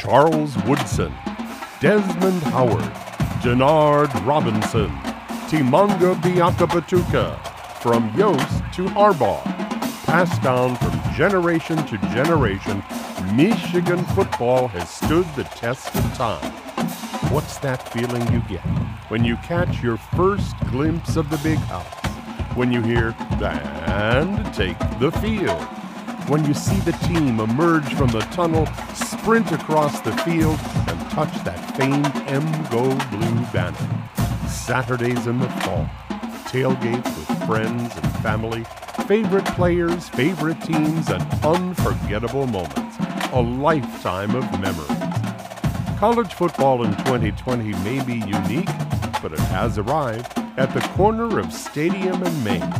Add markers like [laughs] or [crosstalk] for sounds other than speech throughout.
Charles Woodson, Desmond Howard, Denard Robinson, Tshimanga Biakabutuka, from Yost to Harbaugh, passed down from generation to generation, Michigan football has stood the test of time. What's that feeling you get when you catch your first glimpse of the big house? When you hear, and take the field? When you see the team emerge from the tunnel, sprint across the field, and touch that famed M-Go Blue banner? Saturdays in the fall, tailgates with friends and family, favorite players, favorite teams, and unforgettable moments. A lifetime of memories. College football in 2020 may be unique, but it has arrived at the corner of Stadium and Main,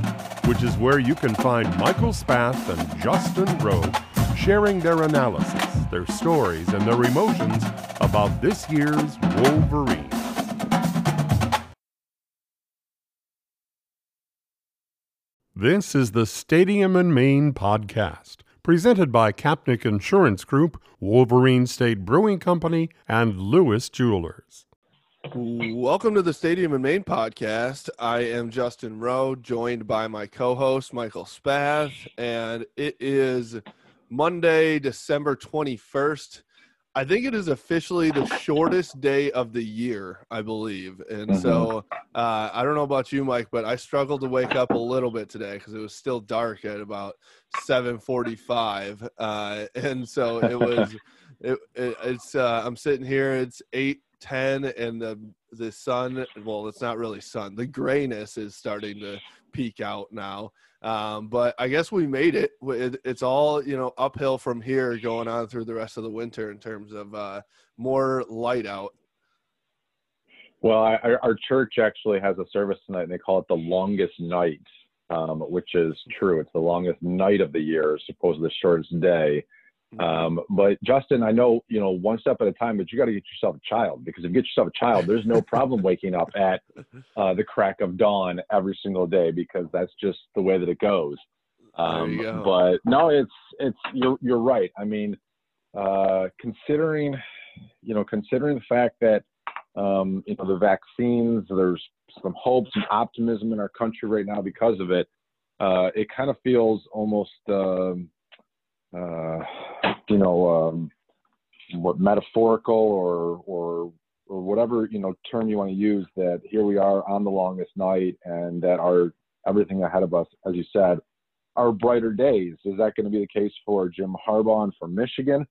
which is where you can find Michael Spath and Justin Roh sharing their analysis, their stories, and their emotions about this year's Wolverine. This is the Stadium and Main podcast, presented by Kapnick Insurance Group, Wolverine State Brewing Company, and Lewis Jewelers. Welcome to the Stadium and Main podcast. I am Justin Roh, joined by my co-host Michael Spath, and it is Monday, December 21st. I think it is officially the shortest day of the year, I believe. And so uh, I don't know about you, Mike, but I struggled to wake up a little bit today because it was still dark at about 7:45, uh, and so it was. [laughs] it, it, it's uh, I'm sitting here. It's eight ten, and the the sun. Well, it's not really sun. The grayness is starting to peak out now. Um, but I guess we made it. it. It's all you know uphill from here, going on through the rest of the winter in terms of uh, more light out. Well, I, our church actually has a service tonight, and they call it the longest night, um, which is true. It's the longest night of the year, as opposed to the shortest day. Mm-hmm. Um, but Justin, I know you know one step at a time, but you got to get yourself a child because if you get yourself a child, there's no problem waking up at [laughs] uh, the crack of dawn every single day because that's just the way that it goes. Um, go. but no, it's it's you're you're right. I mean, uh, considering you know considering the fact that um, you know the vaccines, there's some hope, some optimism in our country right now because of it. Uh, it kind of feels almost. Uh, you know, um, what metaphorical or or or whatever you know term you want to use. That here we are on the longest night, and that our everything ahead of us, as you said, are brighter days. Is that going to be the case for Jim Harbaugh and for Michigan?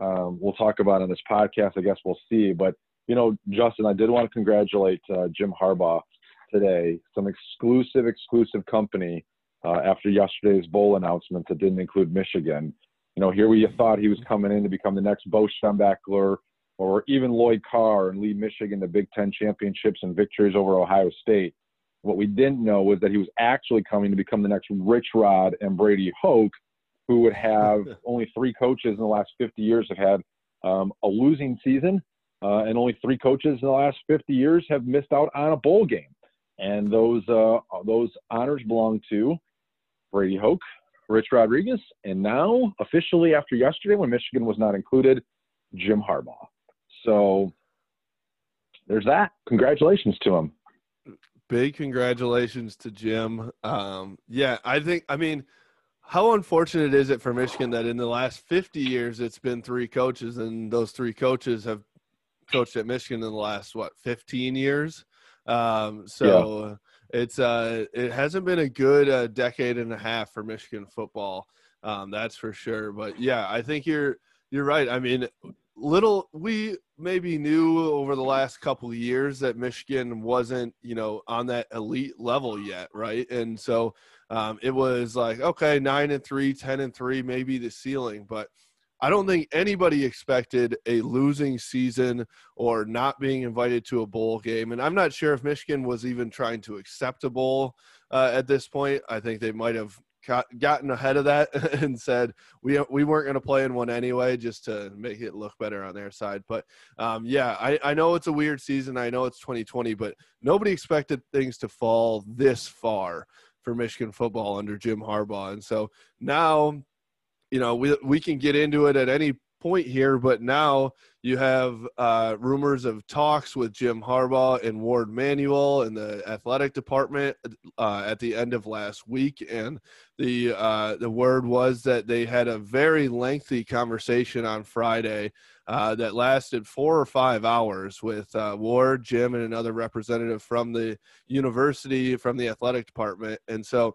Um, we'll talk about on this podcast. I guess we'll see. But you know, Justin, I did want to congratulate uh, Jim Harbaugh today. Some exclusive, exclusive company uh, after yesterday's bowl announcement that didn't include Michigan. You know, here we thought he was coming in to become the next Bo Schembechler or even Lloyd Carr and lead Michigan to Big Ten championships and victories over Ohio State. What we didn't know was that he was actually coming to become the next Rich Rod and Brady Hoke, who would have [laughs] only three coaches in the last 50 years have had um, a losing season, uh, and only three coaches in the last 50 years have missed out on a bowl game. And those uh, those honors belong to Brady Hoke, Rich Rodriguez, and now officially after yesterday, when Michigan was not included, Jim Harbaugh. So there's that. Congratulations to him. Big congratulations to Jim. Um, yeah, I think. I mean, how unfortunate is it for Michigan that in the last 50 years it's been three coaches, and those three coaches have coached at Michigan in the last what 15 years. Um, so it's uh, it hasn't been a good uh, decade and a half for Michigan football. Um, that's for sure. But yeah, I think you're you're right. I mean, little we maybe knew over the last couple of years that Michigan wasn't, you know, on that elite level yet, right? And so um, it was like, okay, nine and three, ten and three, maybe the ceiling, but I don't think anybody expected a losing season or not being invited to a bowl game. And I'm not sure if Michigan was even trying to accept a bowl uh, at this point. I think they might have got, gotten ahead of that [laughs] and said we we weren't going to play in one anyway, just to make it look better on their side. But um, yeah, I, I know it's a weird season. I know it's 2020, but nobody expected things to fall this far for Michigan football under Jim Harbaugh, and so now. You know, we we can get into it at any point here, but now you have uh, rumors of talks with Jim Harbaugh and Warde Manuel in the athletic department uh, at the end of last week, and the uh, the word was that they had a very lengthy conversation on Friday uh, that lasted four or five hours with uh, Warde, Jim, and another representative from the university, from the athletic department, and so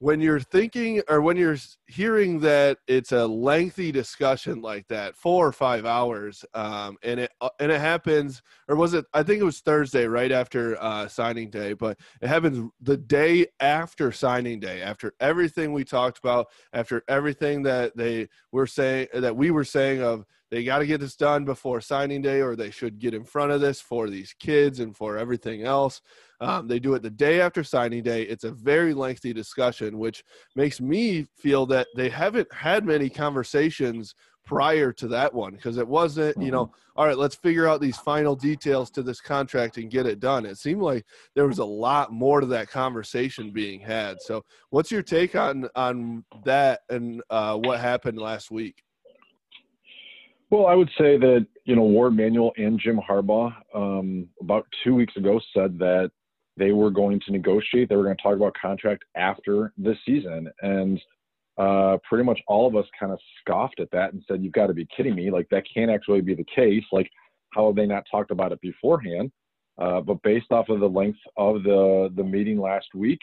when you're thinking or when you're hearing that it's a lengthy discussion like that four or five hours um, and it uh, and it happens or was it i think it was thursday right after uh, signing day but it happens the day after signing day after everything we talked about after everything that they were saying that we were saying of they got to get this done before signing day or they should get in front of this for these kids and for everything else um, they do it the day after signing day. It's a very lengthy discussion, which makes me feel that they haven't had many conversations prior to that one because it wasn't, you know, mm-hmm. all right, let's figure out these final details to this contract and get it done. It seemed like there was a lot more to that conversation being had. So, what's your take on on that and uh, what happened last week? Well, I would say that you know Warde Manuel and Jim Harbaugh um, about two weeks ago said that they were going to negotiate. They were going to talk about contract after this season. And uh, pretty much all of us kind of scoffed at that and said, You've got to be kidding me. Like, that can't actually be the case. Like, how have they not talked about it beforehand? Uh, but based off of the length of the, the meeting last week,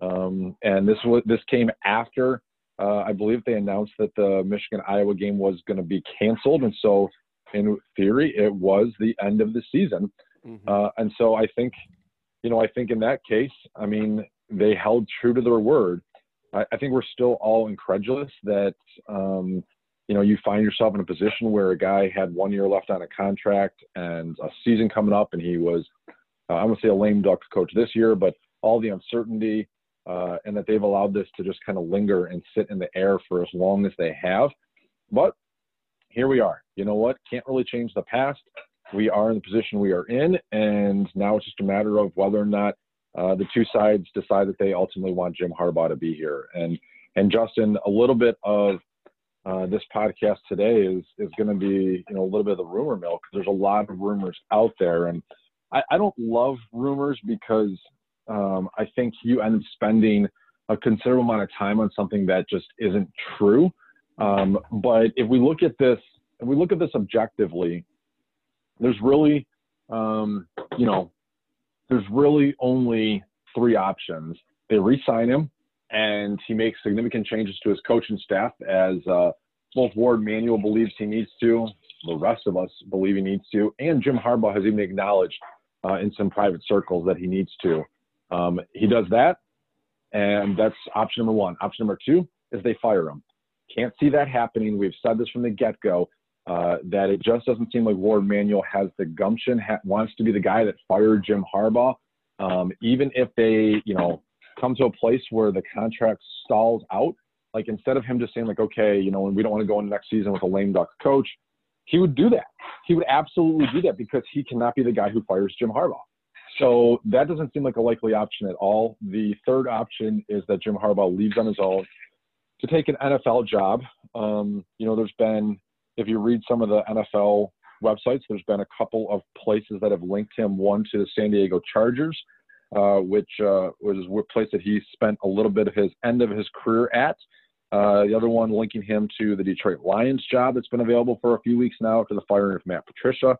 um, and this was this came after uh, I believe they announced that the Michigan Iowa game was going to be canceled, and so in theory it was the end of the season. Mm-hmm. Uh, and so I think you know, I think in that case, I mean, they held true to their word. I, I think we're still all incredulous that, um, you know, you find yourself in a position where a guy had one year left on a contract and a season coming up, and he was, uh, I'm going to say a lame duck coach this year, but all the uncertainty, uh, and that they've allowed this to just kind of linger and sit in the air for as long as they have. But here we are. You know what? Can't really change the past we are in the position we are in, and now it's just a matter of whether or not uh, the two sides decide that they ultimately want Jim Harbaugh to be here. And and Justin, a little bit of uh, this podcast today is is going to be you know a little bit of the rumor mill because there's a lot of rumors out there, and I, I don't love rumors because um, I think you end up spending a considerable amount of time on something that just isn't true. Um, but if we look at this, if we look at this objectively, there's really, um, you know, there's really only three options. They re-sign him, and he makes significant changes to his coaching staff, as uh, both Warde Manuel believes he needs to, the rest of us believe he needs to, and Jim Harbaugh has even acknowledged uh, in some private circles that he needs to. Um, he does that, and that's option number one. Option number two is they fire him. Can't see that happening. We've said this from the get-go. Uh, that it just doesn't seem like Warde Manuel has the gumption, ha- wants to be the guy that fired Jim Harbaugh. Um, even if they, you know, come to a place where the contract stalls out, like instead of him just saying like, okay, you know, we don't want to go into next season with a lame duck coach, he would do that. He would absolutely do that because he cannot be the guy who fires Jim Harbaugh. So that doesn't seem like a likely option at all. The third option is that Jim Harbaugh leaves on his own to take an NFL job. Um, you know, there's been if you read some of the NFL websites, there's been a couple of places that have linked him. One to the San Diego Chargers, uh, which uh, was a place that he spent a little bit of his end of his career at. Uh, the other one linking him to the Detroit Lions job that's been available for a few weeks now after the firing of Matt Patricia.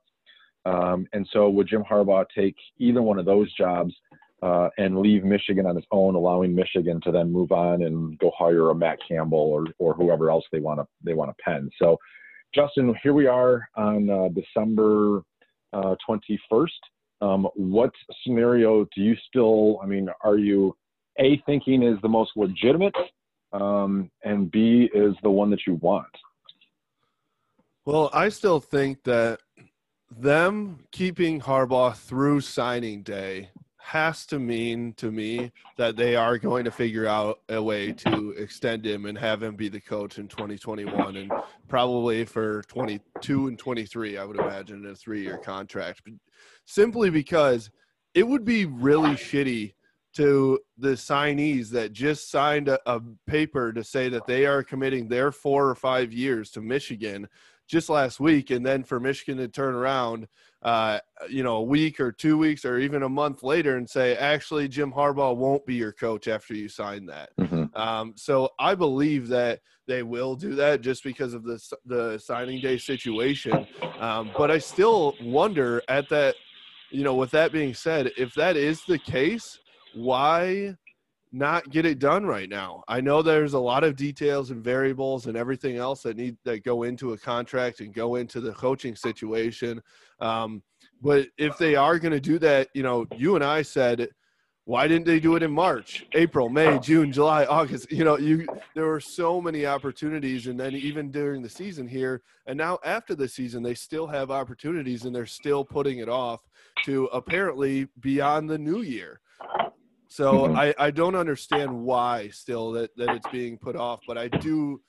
Um, and so, would Jim Harbaugh take either one of those jobs uh, and leave Michigan on his own, allowing Michigan to then move on and go hire a Matt Campbell or, or whoever else they want to they want to pen? So, Justin, here we are on uh, December uh, 21st. Um, what scenario do you still, I mean, are you A, thinking is the most legitimate, um, and B, is the one that you want? Well, I still think that them keeping Harbaugh through signing day has to mean to me that they are going to figure out a way to extend him and have him be the coach in 2021 and probably for 22 and 23 i would imagine a three-year contract. Simply because it would be really shitty to the signees that just signed a, a paper to say that they are committing their four or five years to michigan just last week, and then for Michigan to turn around, uh, you know, a week or two weeks or even a month later and say, actually, Jim Harbaugh won't be your coach after you sign that. Mm-hmm. Um, so I believe that they will do that just because of the the signing day situation. Um, but I still wonder at that, you know, with that being said, if that is the case, why? Not get it done right now. I know there's a lot of details and variables and everything else that need that go into a contract and go into the coaching situation. Um, but if they are going to do that, you know, you and I said, why didn't they do it in March, April, May, June, July, August? You know, you there were so many opportunities, and then even during the season here, and now after the season, they still have opportunities, and they're still putting it off to apparently beyond the new year. So mm-hmm. I, I don't understand why still that, that it's being put off, but I do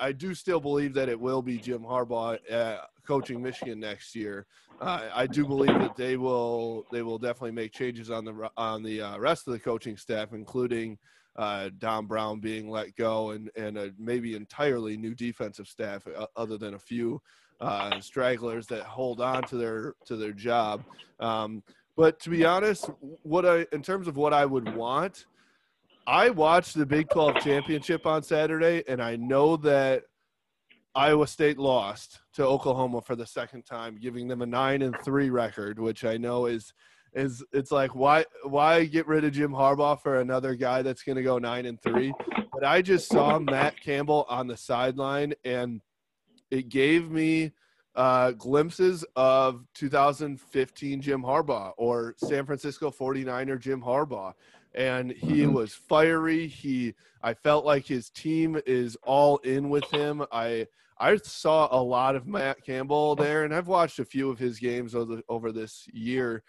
I do still believe that it will be Jim Harbaugh uh, coaching Michigan next year. Uh, I do believe that they will they will definitely make changes on the on the uh, rest of the coaching staff, including uh, Don Brown being let go and and a maybe entirely new defensive staff, uh, other than a few uh, stragglers that hold on to their to their job. Um, but to be honest, what I in terms of what I would want, I watched the Big 12 championship on Saturday, and I know that Iowa State lost to Oklahoma for the second time, giving them a nine and three record, which I know is is it's like why why get rid of Jim Harbaugh for another guy that's going to go nine and three? But I just saw Matt Campbell on the sideline, and it gave me uh, glimpses of 2015 Jim Harbaugh or San Francisco 49er Jim Harbaugh. And he mm-hmm. was fiery. He, I felt like his team is all in with him. I, I saw a lot of Matt Campbell there, and I've watched a few of his games over, over this year.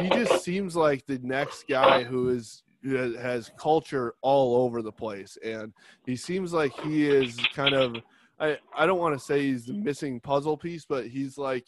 He just seems like the next guy who is has culture all over the place, and he seems like he is kind of I I don't want to say he's the missing puzzle piece, but he's like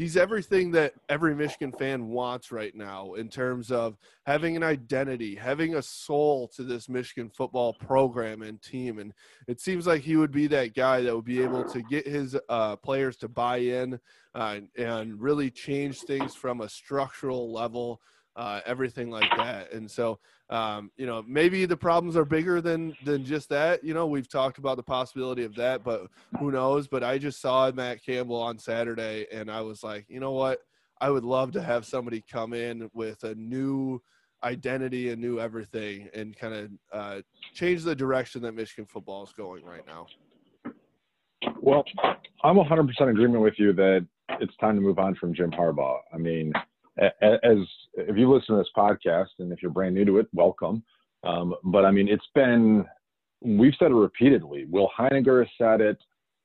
he's everything that every Michigan fan wants right now in terms of having an identity, having a soul to this Michigan football program and team. And it seems like he would be that guy that would be able to get his uh, players to buy in uh, and really change things from a structural level uh, everything like that. And so, um, you know, maybe the problems are bigger than than just that. You know, we've talked about the possibility of that, but who knows? But I just saw Matt Campbell on Saturday, and I was like, you know what? I would love to have somebody come in with a new identity, a new everything, and kind of uh, change the direction that Michigan football is going right now. Well, I'm 100% agreement with you that it's time to move on from Jim Harbaugh. I mean, as if you listen to this podcast and if you're brand new to it, welcome. Um, but I mean, it's been we've said it repeatedly. Will Heininger has said it.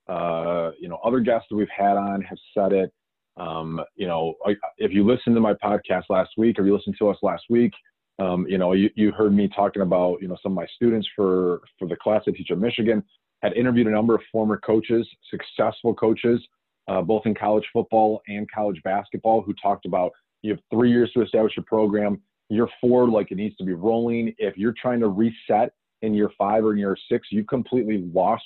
Uh, you know, other guests that we've had on have said it. Um, you know, if you listened to my podcast last week, or you listened to us last week, um, you know, you, you heard me talking about you know some of my students for for the class I teach at Michigan. Had interviewed a number of former coaches, successful coaches, uh, both in college football and college basketball, who talked about you have three years to establish your program. Year four, like it needs to be rolling. If you're trying to reset in year five or in year six, you completely lost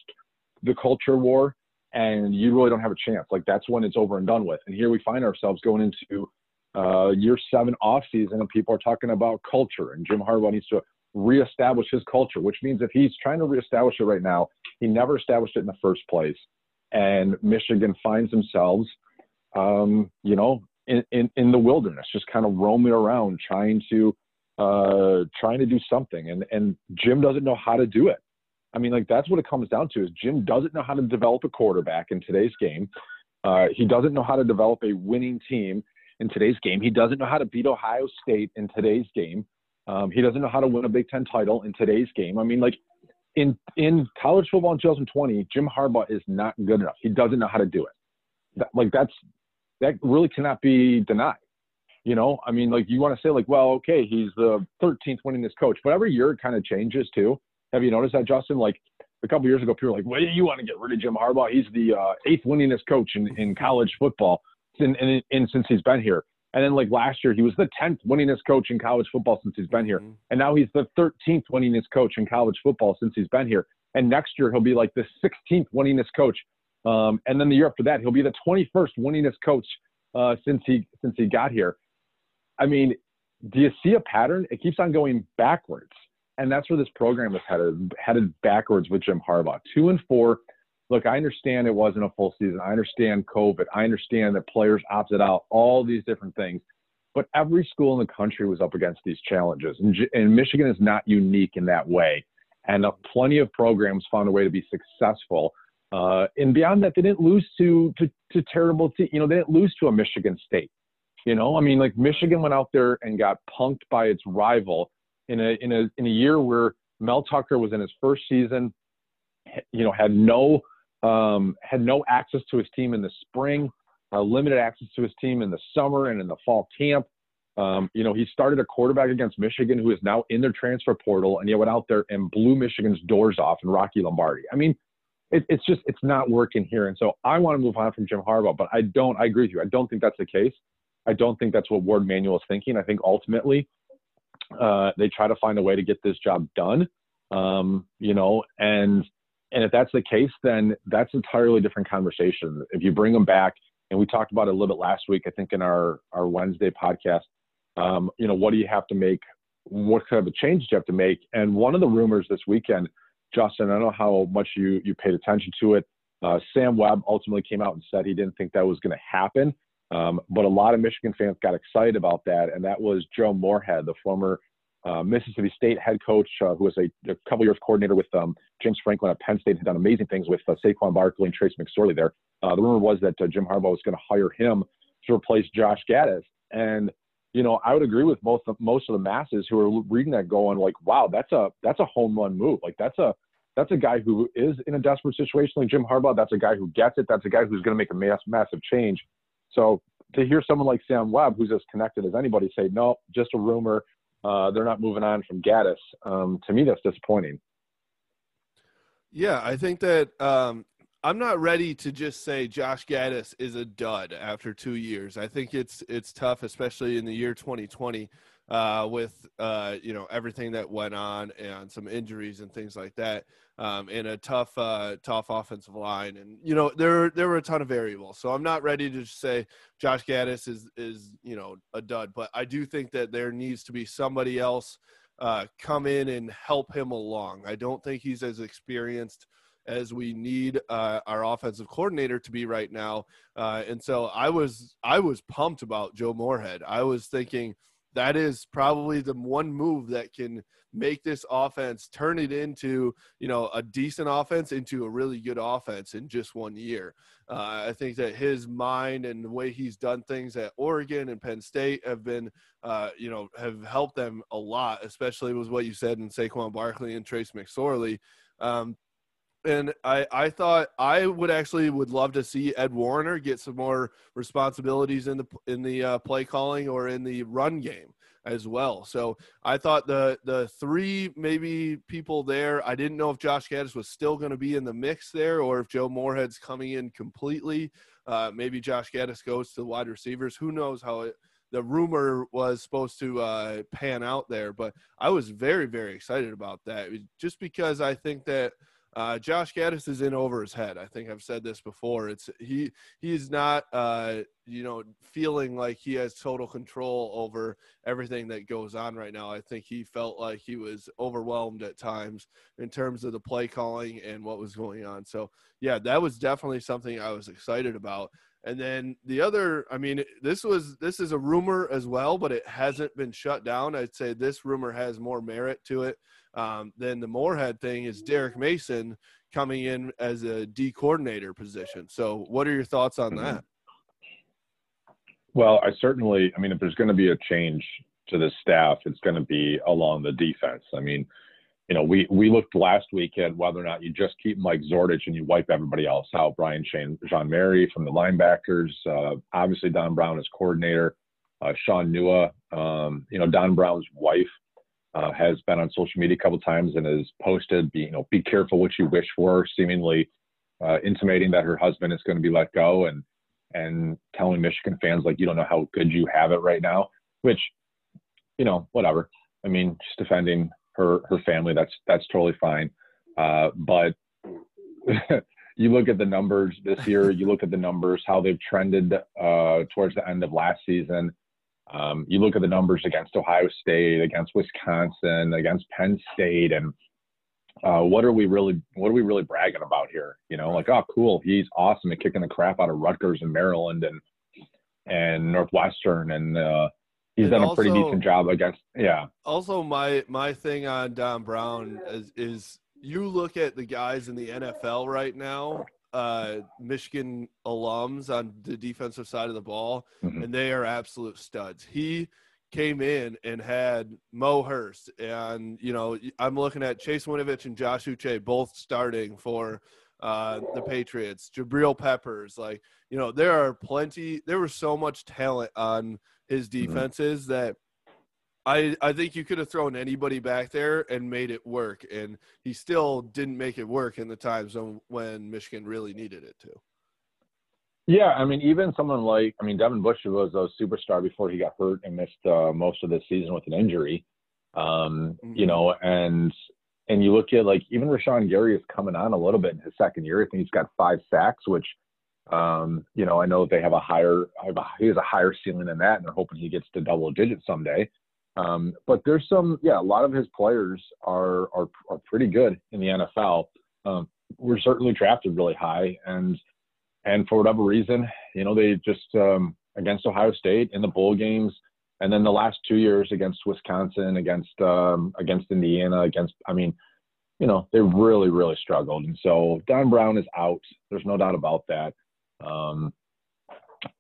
the culture war and you really don't have a chance. Like that's when it's over and done with. And here we find ourselves going into uh, year seven off season and people are talking about culture and Jim Harbaugh needs to reestablish his culture, which means if he's trying to reestablish it right now, he never established it in the first place. And Michigan finds themselves, um, you know, in, in, the wilderness, just kind of roaming around trying to uh, trying to do something. And and Jim doesn't know how to do it. I mean, like that's what it comes down to is Jim doesn't know how to develop a quarterback in today's game. Uh, he doesn't know how to develop a winning team in today's game. He doesn't know how to beat Ohio State in today's game. Um, he doesn't know how to win a Big Ten title in today's game. I mean, like in in college football in 2020, Jim Harbaugh is not good enough. He doesn't know how to do it. That, like that's that really cannot be denied. You know, I mean, like you want to say like, well, okay, he's the 13th winningest coach, but every year it kind of changes too. Have you noticed that, Justin? Like a couple years ago, people were like, well, you want to get rid of Jim Harbaugh? He's the uh, eighth winningest coach in, in college football, and, and, and since he's been here. And then like last year, he was the 10th winningest coach in college football since he's been here. Mm-hmm. And now he's the 13th winningest coach in college football since he's been here. And next year, he'll be like the 16th winningest coach Um, and then the year after that, he'll be the 21st winningest coach uh, since he since he got here. I mean, do you see a pattern? It keeps on going backwards, and that's where this program is headed headed backwards with Jim Harbaugh. Two and four. Look, I understand it wasn't a full season. I understand COVID. I understand that players opted out. All these different things. But every school in the country was up against these challenges, and, and Michigan is not unique in that way. And uh, plenty of programs found a way to be successful uh, and beyond that, they didn't lose to to, to terrible, te- you know, they didn't lose to a Michigan State. You know, I mean, like Michigan went out there and got punked by its rival in a in a in a year where Mel Tucker was in his first season. You know, had no um, had no access to his team in the spring, uh, limited access to his team in the summer and in the fall camp. Um, you know, he started a quarterback against Michigan who is now in their transfer portal, and he went out there and blew Michigan's doors off in Rocky Lombardi. I mean, it, it's just it's not working here. And so I want to move on from Jim Harbaugh, but I don't. I agree with you. I don't think that's the case. I don't think that's what Warde Manuel is thinking. I think ultimately uh, they try to find a way to get this job done. Um, you know, and and if that's the case, then that's entirely different conversation. If you bring them back, and we talked about it a little bit last week, I think in our our Wednesday podcast. Um, you know, what do you have to make? What kind of a change do you have to make? And one of the rumors this weekend Justin, I don't know how much you, you paid attention to it. Uh, Sam Webb ultimately came out and said he didn't think that was going to happen. Um, but a lot of Michigan fans got excited about that, and that was Joe Moorhead, the former uh, Mississippi State head coach, uh, who was a, a, couple years coordinator with um, James Franklin at Penn State, had done amazing things with uh, Saquon Barkley and Trace McSorley there. Uh, the rumor was that uh, Jim Harbaugh was going to hire him to replace Josh Gattis, and you know, I would agree with most of, most of the masses who are reading that, going like, "Wow, that's a that's a home run move. Like that's a that's a guy who is in a desperate situation like Jim Harbaugh. That's a guy who gets it. That's a guy who's going to make a mass, massive change. So to hear someone like Sam Webb, who's as connected as anybody, say, "No, just a rumor. Uh, they're not moving on from Gattis," um, to me, that's disappointing. Yeah, I think that um, I'm not ready to just say Josh Gattis is a dud after two years. I think it's it's tough, especially in the year 2020, uh, with uh, you know everything that went on and some injuries and things like that, um, and a tough uh, tough offensive line, and you know there there were a ton of variables. So I'm not ready to just say Josh Gattis is is you know a dud, but I do think that there needs to be somebody else uh, come in and help him along. I don't think he's as experienced as we need uh, our offensive coordinator to be right now. Uh, and so I was I was pumped about Joe Moorhead. I was thinking that is probably the one move that can make this offense turn it into you know a decent offense into a really good offense in just one year. Uh, I think that his mind and the way he's done things at Oregon and Penn State have been uh, you know have helped them a lot, especially with what you said in Saquon Barkley and Trace McSorley. Um, and I, I thought I would actually would love to see Ed Warinner get some more responsibilities in the in the uh, play calling or in the run game as well. So I thought the the three maybe people there. I didn't know if Josh Gattis was still going to be in the mix there or if Joe Moorhead's coming in completely. Uh, maybe Josh Gattis goes to the wide receivers. Who knows how it the rumor was supposed to uh, pan out there. But I was very, very excited about that just because I think that uh, Josh Gattis is in over his head. I think I've said this before. It's he he's not uh, you know feeling like he has total control over everything that goes on right now. I think he felt like he was overwhelmed at times in terms of the play calling and what was going on. So yeah, that was definitely something I was excited about. And then the other, I mean, this was this is a rumor as well, but it hasn't been shut down. I'd say this rumor has more merit to it um, than the Moorhead thing. Is Derek Mason coming in as a D coordinator position? So, what are your thoughts on mm-hmm. that? Well, I certainly, I mean, if there's going to be a change to the staff, it's going to be along the defense. I mean, you know, we, we looked last week at whether or not you just keep Mike Zordich and you wipe everybody else out. Brian Shane, Jean-Mary from the linebackers, uh, obviously Don Brown as coordinator, uh, Shaun Nua, um, you know, Don Brown's wife uh, has been on social media a couple times and has posted, be, you know, be careful what you wish for, seemingly uh, intimating that her husband is going to be let go and and telling Michigan fans like you don't know how good you have it right now, which, you know, whatever. I mean, just defending her her family. That's that's totally fine. Uh, but [laughs] you look at the numbers this year, you look at the numbers, how they've trended uh, towards the end of last season. Um, you look at the numbers against Ohio State, against Wisconsin, against Penn State, and uh, what are we really what are we really bragging about here? You know, like oh cool, he's awesome at kicking the crap out of Rutgers and Maryland and and Northwestern, and uh, he's and done also, a pretty decent job against. Yeah. Also, my my thing on Don Brown is, is you look at the guys in the NFL right now, uh, Michigan alums on the defensive side of the ball, mm-hmm. and they are absolute studs. He came in and had Mo Hurst, and you know I'm looking at Chase Winovich and Josh Uche both starting for uh, the Patriots. Jabril Peppers, like you know, there are plenty. There was so much talent on his mm-hmm. defenses mm-hmm. that I I think you could have thrown anybody back there and made it work, and he still didn't make it work in the time zone when Michigan really needed it to. Yeah, I mean, even someone like I mean, Devin Bush was a superstar before he got hurt and missed uh, most of the season with an injury. Um, mm-hmm. You know, and and you look at like even Rashan Gary is coming on a little bit in his second year. I think he's got five sacks, which um, you know, I know they have a higher, he has a higher ceiling than that, and they're hoping he gets to double digits someday. Um, but there's some, yeah, a lot of his players are are, are pretty good in the NFL. Um, we're certainly drafted really high, and and for whatever reason, you know, they just um, against Ohio State in the bowl games, and then the last two years against Wisconsin, against um, against Indiana, against I mean, you know, they really really struggled, and so Don Brown is out. There's no doubt about that. Um,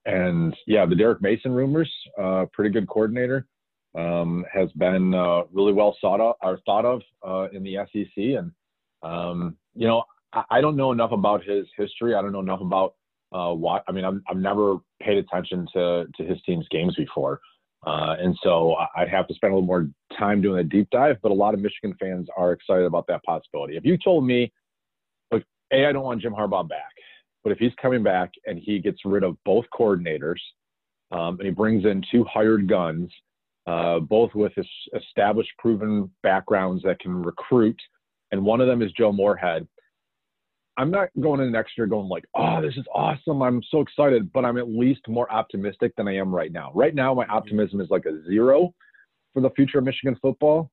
and yeah, the Derek Mason rumors, uh, pretty good coordinator um, has been uh, really well thought of or thought of uh, in the SEC. And um, you know, I, I, don't know enough about his history. I don't know enough about uh, what. I mean, i have never paid attention to to his team's games before, uh, and so I'd have to spend a little more time doing a deep dive. But a lot of Michigan fans are excited about that possibility. If you told me, look, a, I don't want Jim Harbaugh back, but if he's coming back and he gets rid of both coordinators. Um, and he brings in two hired guns uh, both with established, proven backgrounds that can recruit. And one of them is Joe Moorhead. I'm not going in next year going like, oh, this is awesome. I'm so excited, but I'm at least more optimistic than I am right now. Right now, my optimism is like a zero for the future of Michigan football.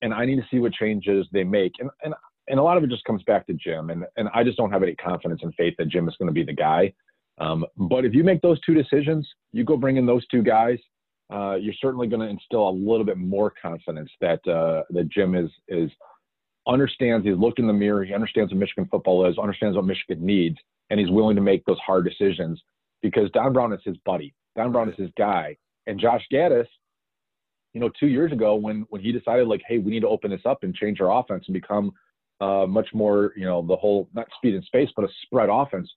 And I need to see what changes they make. And, and, and a lot of it just comes back to Jim. And, and I just don't have any confidence and faith that Jim is going to be the guy. Um, but if you make those two decisions, you go bring in those two guys, uh, you're certainly going to instill a little bit more confidence that uh, that Jim is is understands. He's looked in the mirror. He understands what Michigan football is. Understands what Michigan needs, and he's willing to make those hard decisions because Don Brown is his buddy. Don Brown is his guy, and Josh Gattis. You know, two years ago when when he decided like, hey, we need to open this up and change our offense and become uh, much more, you know, the whole not speed and space, but a spread offense.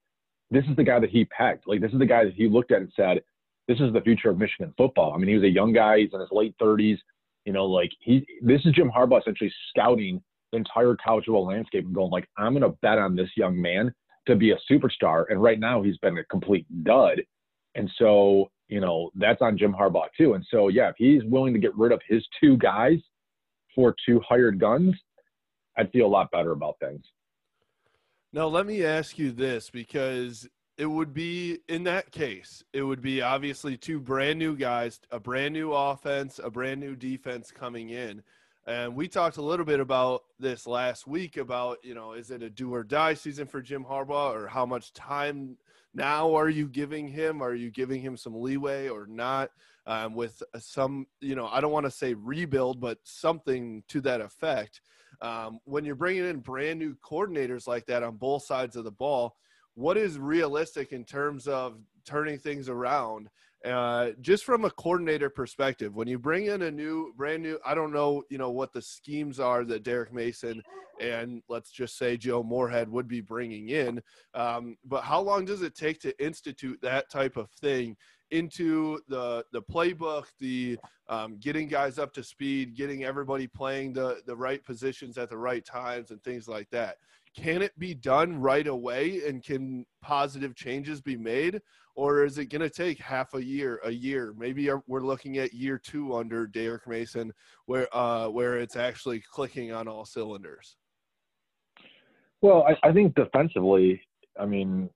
This is the guy that he pegged. Like this is the guy that he looked at and said, this is the future of Michigan football. I mean, he was a young guy. He's in his late 30s. You know, like he, this is Jim Harbaugh essentially scouting the entire college football landscape and going like, I'm going to bet on this young man to be a superstar. And right now he's been a complete dud. And so, you know, that's on Jim Harbaugh too. And so, yeah, if he's willing to get rid of his two guys for two hired guns, I'd feel a lot better about things. Now, let me ask you this because it would be in that case it would be obviously two brand new guys a brand new offense a brand new defense coming in. And we talked a little bit about this last week about you know is it a do or die season for jim harbaugh or how much time now are you giving him? Are you giving him some leeway or not? Um, with some you know i don't want to say rebuild but something to that effect. Um, when you're bringing in brand new coordinators like that on both sides of the ball what is realistic in terms of turning things around uh, just from a coordinator perspective when you bring in a new brand new i don't know you know what the schemes are that derek mason and let's just say joe moorhead would be bringing in um, but how long does it take to institute that type of thing into the the playbook the um, getting guys up to speed getting everybody playing the the right positions at the right times and things like that can it be done right away and can positive changes be made or is it going to take half a year a year maybe we're looking at year two under derek mason where uh, where it's actually clicking on all cylinders Well, I, I think defensively, I mean,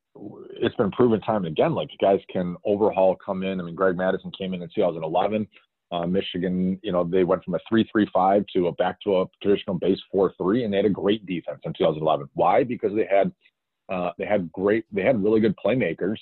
it's been proven time and again, like guys can overhaul, come in. I mean, Greg Mattison came in in 2011. Uh, Michigan, you know, they went from a 3-3-5 to a back to a traditional base 4-3, and they had a great defense in 2011. Why? Because they had uh, they had great, they had really good playmakers,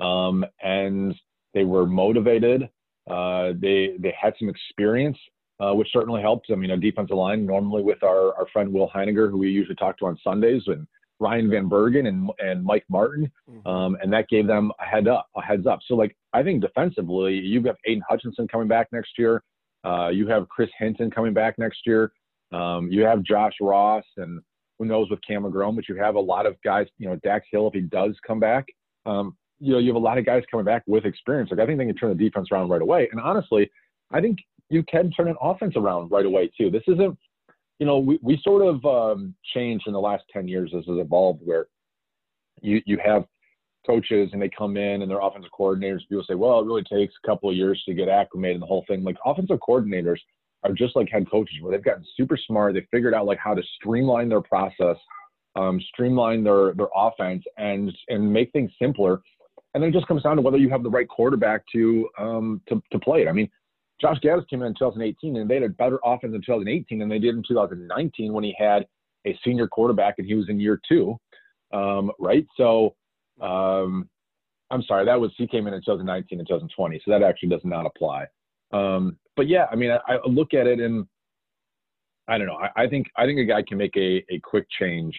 um, and they were motivated. Uh, they they had some experience, uh, which certainly helped. I mean, a defensive line normally with our our friend Will Heininger, who we usually talk to on Sundays, and Ryan Van Bergen and and Mike Martin, mm-hmm. um, and that gave them a head up, a heads up. So like I think defensively, you've got Aidan Hutchinson coming back next year. Uh, you have Chris Hinton coming back next year. Um, you have Josh Ross, and who knows with Cam McGrone, but you have a lot of guys. You know, Dax Hill if he does come back. Um, you know, you have a lot of guys coming back with experience. Like I think they can turn the defense around right away. And honestly, I think you can turn an offense around right away too. This isn't you know, we, we sort of um, changed in the last 10 years as it evolved where you, you have coaches and they come in and they're offensive coordinators. People say, well, it really takes a couple of years to get acclimated and the whole thing. Like offensive coordinators are just like head coaches where they've gotten super smart. They figured out like how to streamline their process, um, streamline their, their offense and, and make things simpler. And then it just comes down to whether you have the right quarterback to, um, to, to play it. I mean, Josh Gattis came in in 2018 and they had a better offense in 2018 than they did in 2019 when he had a senior quarterback and he was in year two, um, right? So, um, I'm sorry, that was he came in in 2019 and 2020, so that actually does not apply. Um, but yeah, I mean, I, I, look at it and I don't know. I, I, think I think a guy can make a, a quick change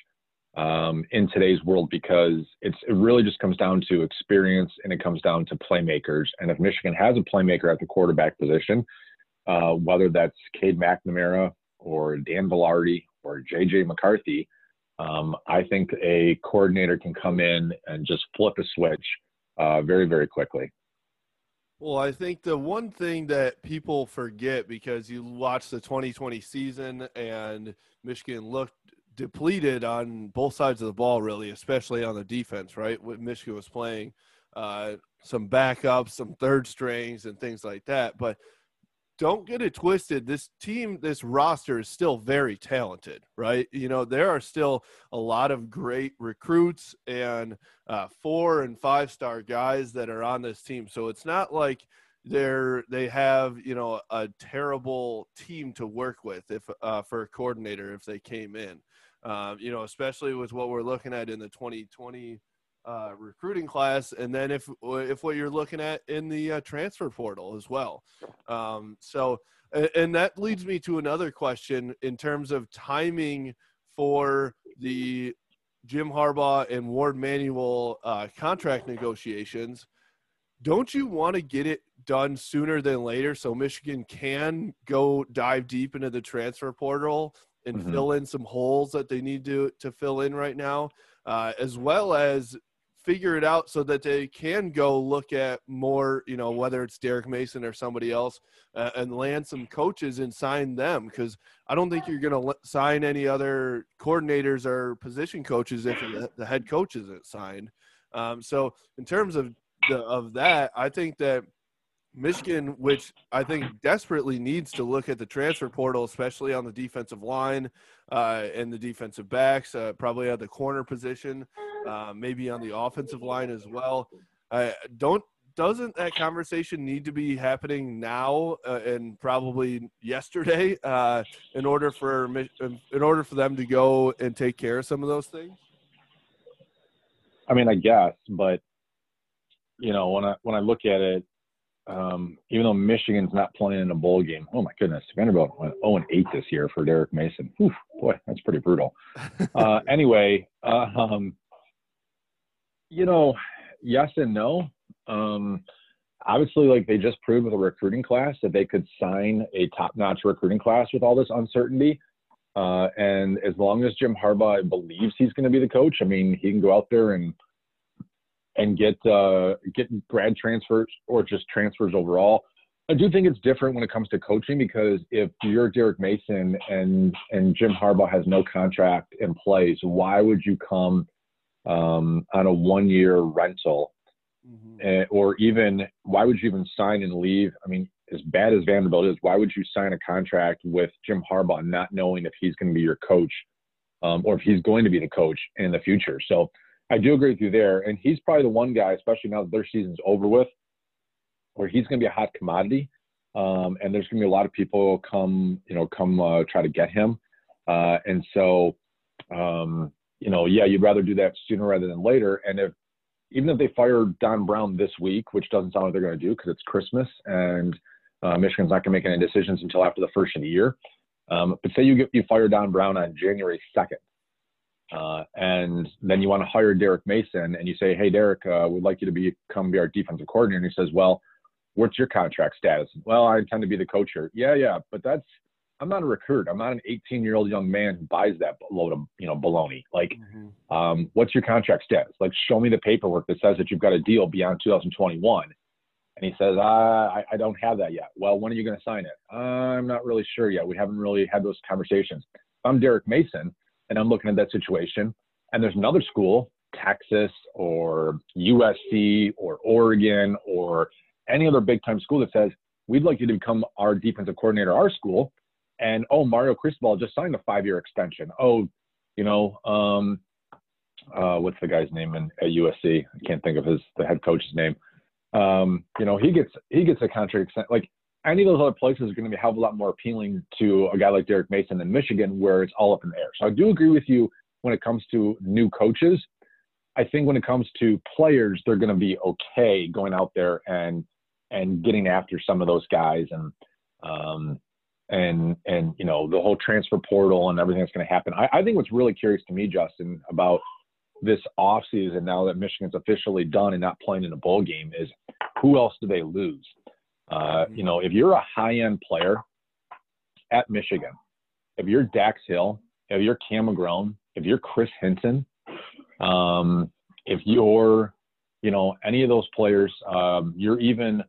um, in today's world because it's it really just comes down to experience and it comes down to playmakers. And if Michigan has a playmaker at the quarterback position, uh, whether that's Cade McNamara or Dan Villari or JJ McCarthy, um, I think a coordinator can come in and just flip a switch uh, very very quickly. Well, I think the one thing that people forget because you watch the 2020 season and Michigan looked depleted on both sides of the ball, really, especially on the defense, right? What Michigan was playing uh, some backups, some third strings, and things like that. But don't get it twisted. This team, this roster is still very talented, right? You know, there are still a lot of great recruits and uh, four and five star guys that are on this team. So it's not like they're they have you know a terrible team to work with if uh, for a coordinator if they came in um, you know, especially with what we're looking at in the 2020 uh, recruiting class, and then if if what you're looking at in the uh, transfer portal as well. Um, so, and, and that leads me to another question in terms of timing for the Jim Harbaugh and Warde Manuel uh, contract negotiations. Don't you want to get it done sooner than later so Michigan can go dive deep into the transfer portal and mm-hmm. fill in some holes that they need to to fill in right now, uh, as well as figure it out so that they can go look at more, you know, whether it's Derek Mason or somebody else, uh, and land some coaches and sign them. Because I don't think you're going to sign any other coordinators or position coaches if the head coach isn't signed. Um, so in terms of the, of that, I think that Michigan, which I think desperately needs to look at the transfer portal, especially on the defensive line uh, and the defensive backs, uh, probably at the corner position, uh, maybe on the offensive line as well. don't doesn't that conversation need to be happening now uh, and probably yesterday [laughs] uh, in order for in order for them to go and take care of some of those things? I mean, I guess, but you know, when I when I look at it, um, even though Michigan's not playing in a bowl game. Oh my goodness, Vanderbilt went 0 and 8 this year for Derek Mason. Oof, boy, that's pretty brutal. [laughs] Uh, anyway, uh, um, you know, yes and no. Um, obviously, like they just proved with a recruiting class that they could sign a top-notch recruiting class with all this uncertainty. Uh, and as long as Jim Harbaugh believes he's going to be the coach, I mean, he can go out there and and get uh, get grad transfers or just transfers overall. I do think it's different when it comes to coaching because if you're Derek Mason and and Jim Harbaugh has no contract in place, why would you come um, on a one year rental? Mm-hmm. Uh, or even why would you even sign and leave? I mean, as bad as Vanderbilt is, why would you sign a contract with Jim Harbaugh not knowing if he's going to be your coach um, or if he's going to be the coach in the future. So I do agree with you there. And he's probably the one guy, especially now that their season's over with, where he's going to be a hot commodity. Um, and there's going to be a lot of people come, you know, come uh, try to get him. Uh, and so, um, you know, yeah, you'd rather do that sooner rather than later. And if even if they fire Don Brown this week, which doesn't sound like they're going to do because it's Christmas and uh, Michigan's not going to make any decisions until after the first of the year. Um, but say you get you fire Don Brown on January 2nd, uh, and then you want to hire Derek Mason, and you say, "Hey, Derek, uh, we'd like you to be come be our defensive coordinator." And he says, "Well, what's your contract status?" Well, I intend to be the coach here. Yeah, yeah, but that's I'm not a recruit. I'm not an 18 year old young man who buys that load of you know baloney. Like, mm-hmm. um, what's your contract status? Like, show me the paperwork that says that you've got a deal beyond 2021. And he says, I, I don't have that yet. Well, when are you going to sign it? Uh, I'm not really sure yet. We haven't really had those conversations. If I'm Derek Mason and I'm looking at that situation, and there's another school, Texas or USC or Oregon or any other big time school that says, we'd like you to become our defensive coordinator at our school. And oh, Mario Cristobal just signed a five year extension. Oh, you know, um, uh, what's the guy's name in, at USC? I can't think of his the head coach's name um, you know, he gets he gets a contract like any of those other places are going to be a hell of a lot more appealing to a guy like Derek Mason than Michigan, where it's all up in the air. So I do agree with you when it comes to new coaches. I think when it comes to players, they're going to be okay going out there and and getting after some of those guys and um, and and you know the whole transfer portal and everything that's going to happen. I, I think what's really curious to me, Justin, about this offseason, now that Michigan's officially done and not playing in a bowl game, is who else do they lose? Uh, you know, if you're a high end player at Michigan, if you're Dax Hill, if you're Cam McGrone, if you're Chris Hinton, um, if you're, you know, any of those players, um, you're even,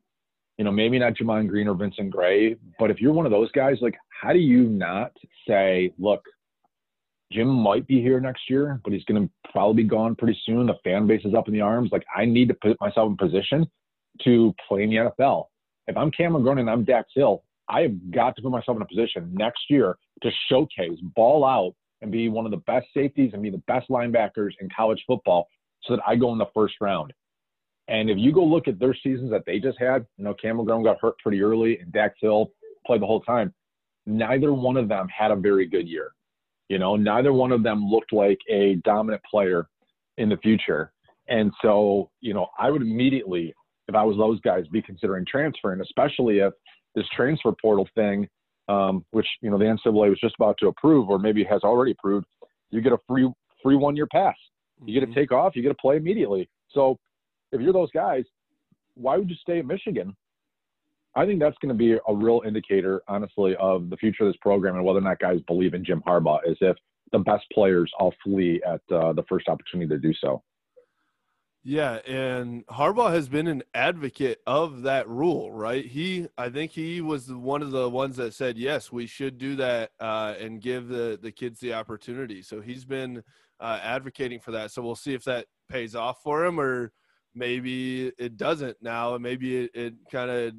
you know, maybe not Gemon Green or Vincent Gray, but if you're one of those guys, like, how do you not say, look, Jim might be here next year, but he's going to probably be gone pretty soon. The fan base is up in the arms. Like I need to put myself in position to play in the NFL. If I'm Cam McGrone and I'm Dax Hill, I have got to put myself in a position next year to showcase, ball out, and be one of the best safeties and be the best linebackers in college football so that I go in the first round. And if you go look at their seasons that they just had, you know, Cam McGrone got hurt pretty early and Dax Hill played the whole time. Neither one of them had a very good year. You know, neither one of them looked like a dominant player in the future. And so, you know, I would immediately, if I was those guys, be considering transferring, especially if this transfer portal thing, um, which, you know, the NCAA was just about to approve or maybe has already approved, you get a free free one year pass. You get to mm-hmm. take off, you get to play immediately. So if you're those guys, why would you stay at Michigan I think that's going to be a real indicator, honestly, of the future of this program and whether or not guys believe in Jim Harbaugh is if the best players all flee at uh, the first opportunity to do so. Yeah, and Harbaugh has been an advocate of that rule, right? He, I think he was one of the ones that said, yes, we should do that uh, and give the the kids the opportunity. So he's been uh, advocating for that. So we'll see if that pays off for him, or maybe it doesn't now, and maybe it, it kind of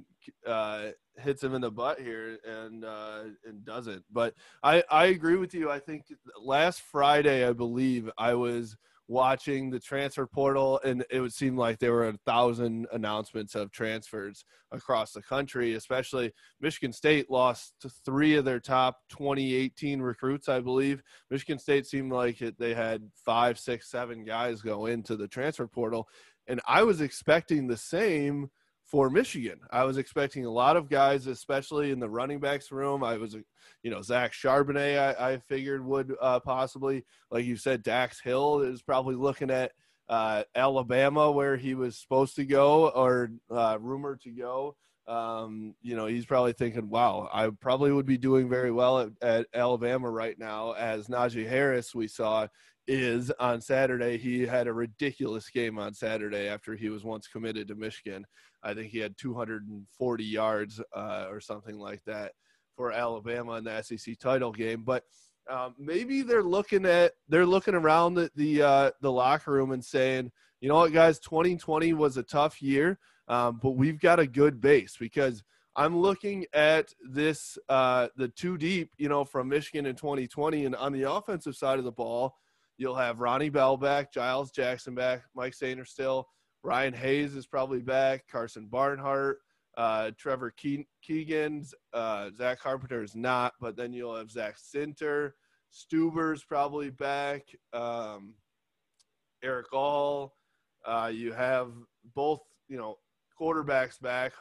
uh, hits him in the butt here and uh, and doesn't. But I I agree with you. I think last Friday, I believe I was watching the transfer portal and it would seem like there were a thousand announcements of transfers across the country especially michigan state lost three of their top 2018 recruits i believe. Michigan state seemed like it, they had five six seven guys go into the transfer portal and i was expecting the same for Michigan. I was expecting a lot of guys, especially in the running backs room. I was, you know, Zach Charbonnet, I, I figured would uh, possibly, like you said, Dax Hill is probably looking at uh, Alabama where he was supposed to go or uh, rumored to go. Um, you know, he's probably thinking, wow, I probably would be doing very well at, at Alabama right now. As Najee Harris, we saw is on Saturday. He had a ridiculous game on Saturday after he was once committed to Michigan. I think he had 240 yards uh, or something like that for Alabama in the SEC title game. But um, maybe they're looking at they're looking around the the, uh, the locker room and saying, you know what, guys, 2020 was a tough year, um, but we've got a good base because I'm looking at this uh, the two deep, you know, from Michigan in 2020, and on the offensive side of the ball, you'll have Ronnie Bell back, Giles Jackson back, Mike Sainristil, Ryan Hayes is probably back, Karsen Barnhart, uh, Trevor Ke- Keegan, uh, Zach Carpenter is not, but then you'll have Zach Zinter, Stueber's probably back, um, Erick All. Uh, you have both, you know, quarterbacks back.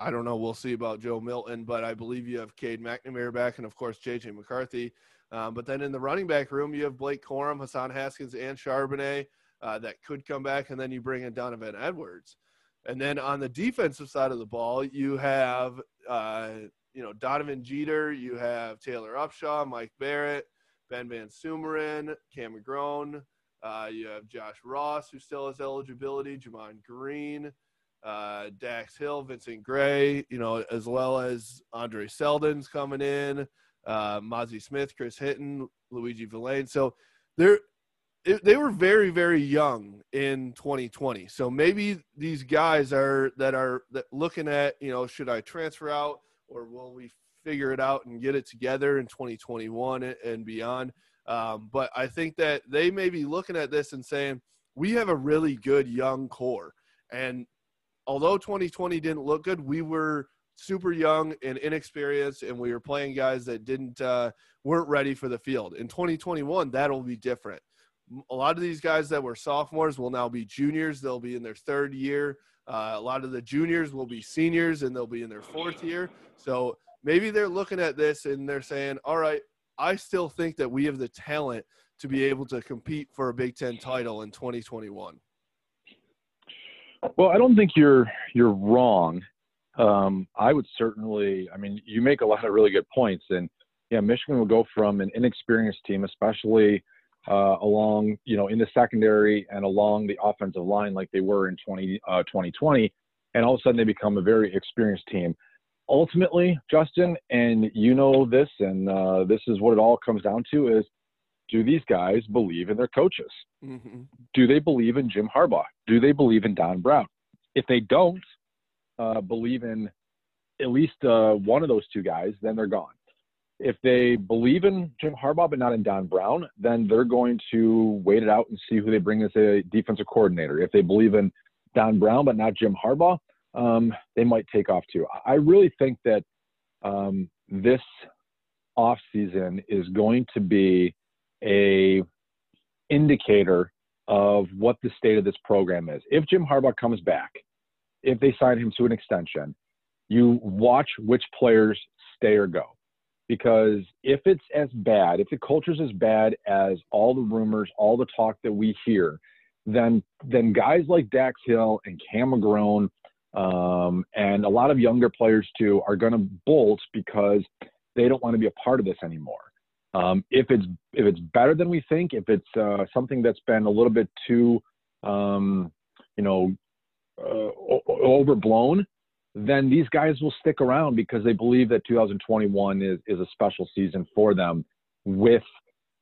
I don't know. We'll see about Joe Milton, but I believe you have Cade McNamara back and, of course, J.J. McCarthy. Um, but then in the running back room, you have Blake Corum, Hassan Haskins, and Charbonnet uh, that could come back, and then you bring in Donovan Edwards. And then on the defensive side of the ball, you have uh, you know Donovan Jeter, you have Taylor Upshaw, Mike Barrett, Ben Van Sumeren, Cam McGrone. Uh, you have Josh Ross, who still has eligibility, Gemon Green, uh, Dax Hill, Vincent Gray, you know, as well as Andre Seldon's coming in, uh, Mazi Smith, Chris Hinton, Luiji Vilain. So they're it, they were very very young in 2020 so maybe these guys are that are that looking at you know should i transfer out or will we figure it out and get it together in 2021 and beyond? Um, but i think that they may be looking at this and saying we have a really good young core. And although 2020 didn't look good we were super young and inexperienced and we were playing guys that didn't uh, weren't ready for the field. In 2021 that'll be different a lot of these guys that were sophomores will now be juniors. They'll be in their third year. Uh, a lot of the juniors will be seniors and they'll be in their fourth year. So maybe they're looking at this and they're saying, all right, I still think that we have the talent to be able to compete for a Big Ten title in 2021. Well, I don't think you're you're wrong. Um, I would certainly. I mean, you make a lot of really good points, and yeah, Michigan will go from an inexperienced team, especially uh, along, you know, in the secondary and along the offensive line like they were in 20, uh, 2020. And all of a sudden they become a very experienced team. Ultimately, Justin, and you know this, and uh, this is what it all comes down to is do these guys believe in their coaches? Mm-hmm. Do they believe in Jim Harbaugh? Do they believe in Don Brown? If they don't uh, believe in at least uh, one of those two guys, then they're gone if they believe in Jim Harbaugh but not in Don Brown, then they're going to wait it out and see who they bring as a defensive coordinator. If they believe in Don Brown but not Jim Harbaugh, um, they might take off too. I really think that um, this off season is going to be a indicator of what the state of this program is. If Jim Harbaugh comes back, if they sign him to an extension, you watch which players stay or go because if it's as bad, if the culture's as bad as all the rumors, all the talk that we hear, then then guys like Dax Hill and Cam McGrone um, and a lot of younger players too are going to bolt because they don't want to be a part of this anymore. Um, if it's if it's better than we think, if it's uh, something that's been a little bit too, um, you know, uh, overblown, then these guys will stick around because they believe that 2021 is, is a special season for them with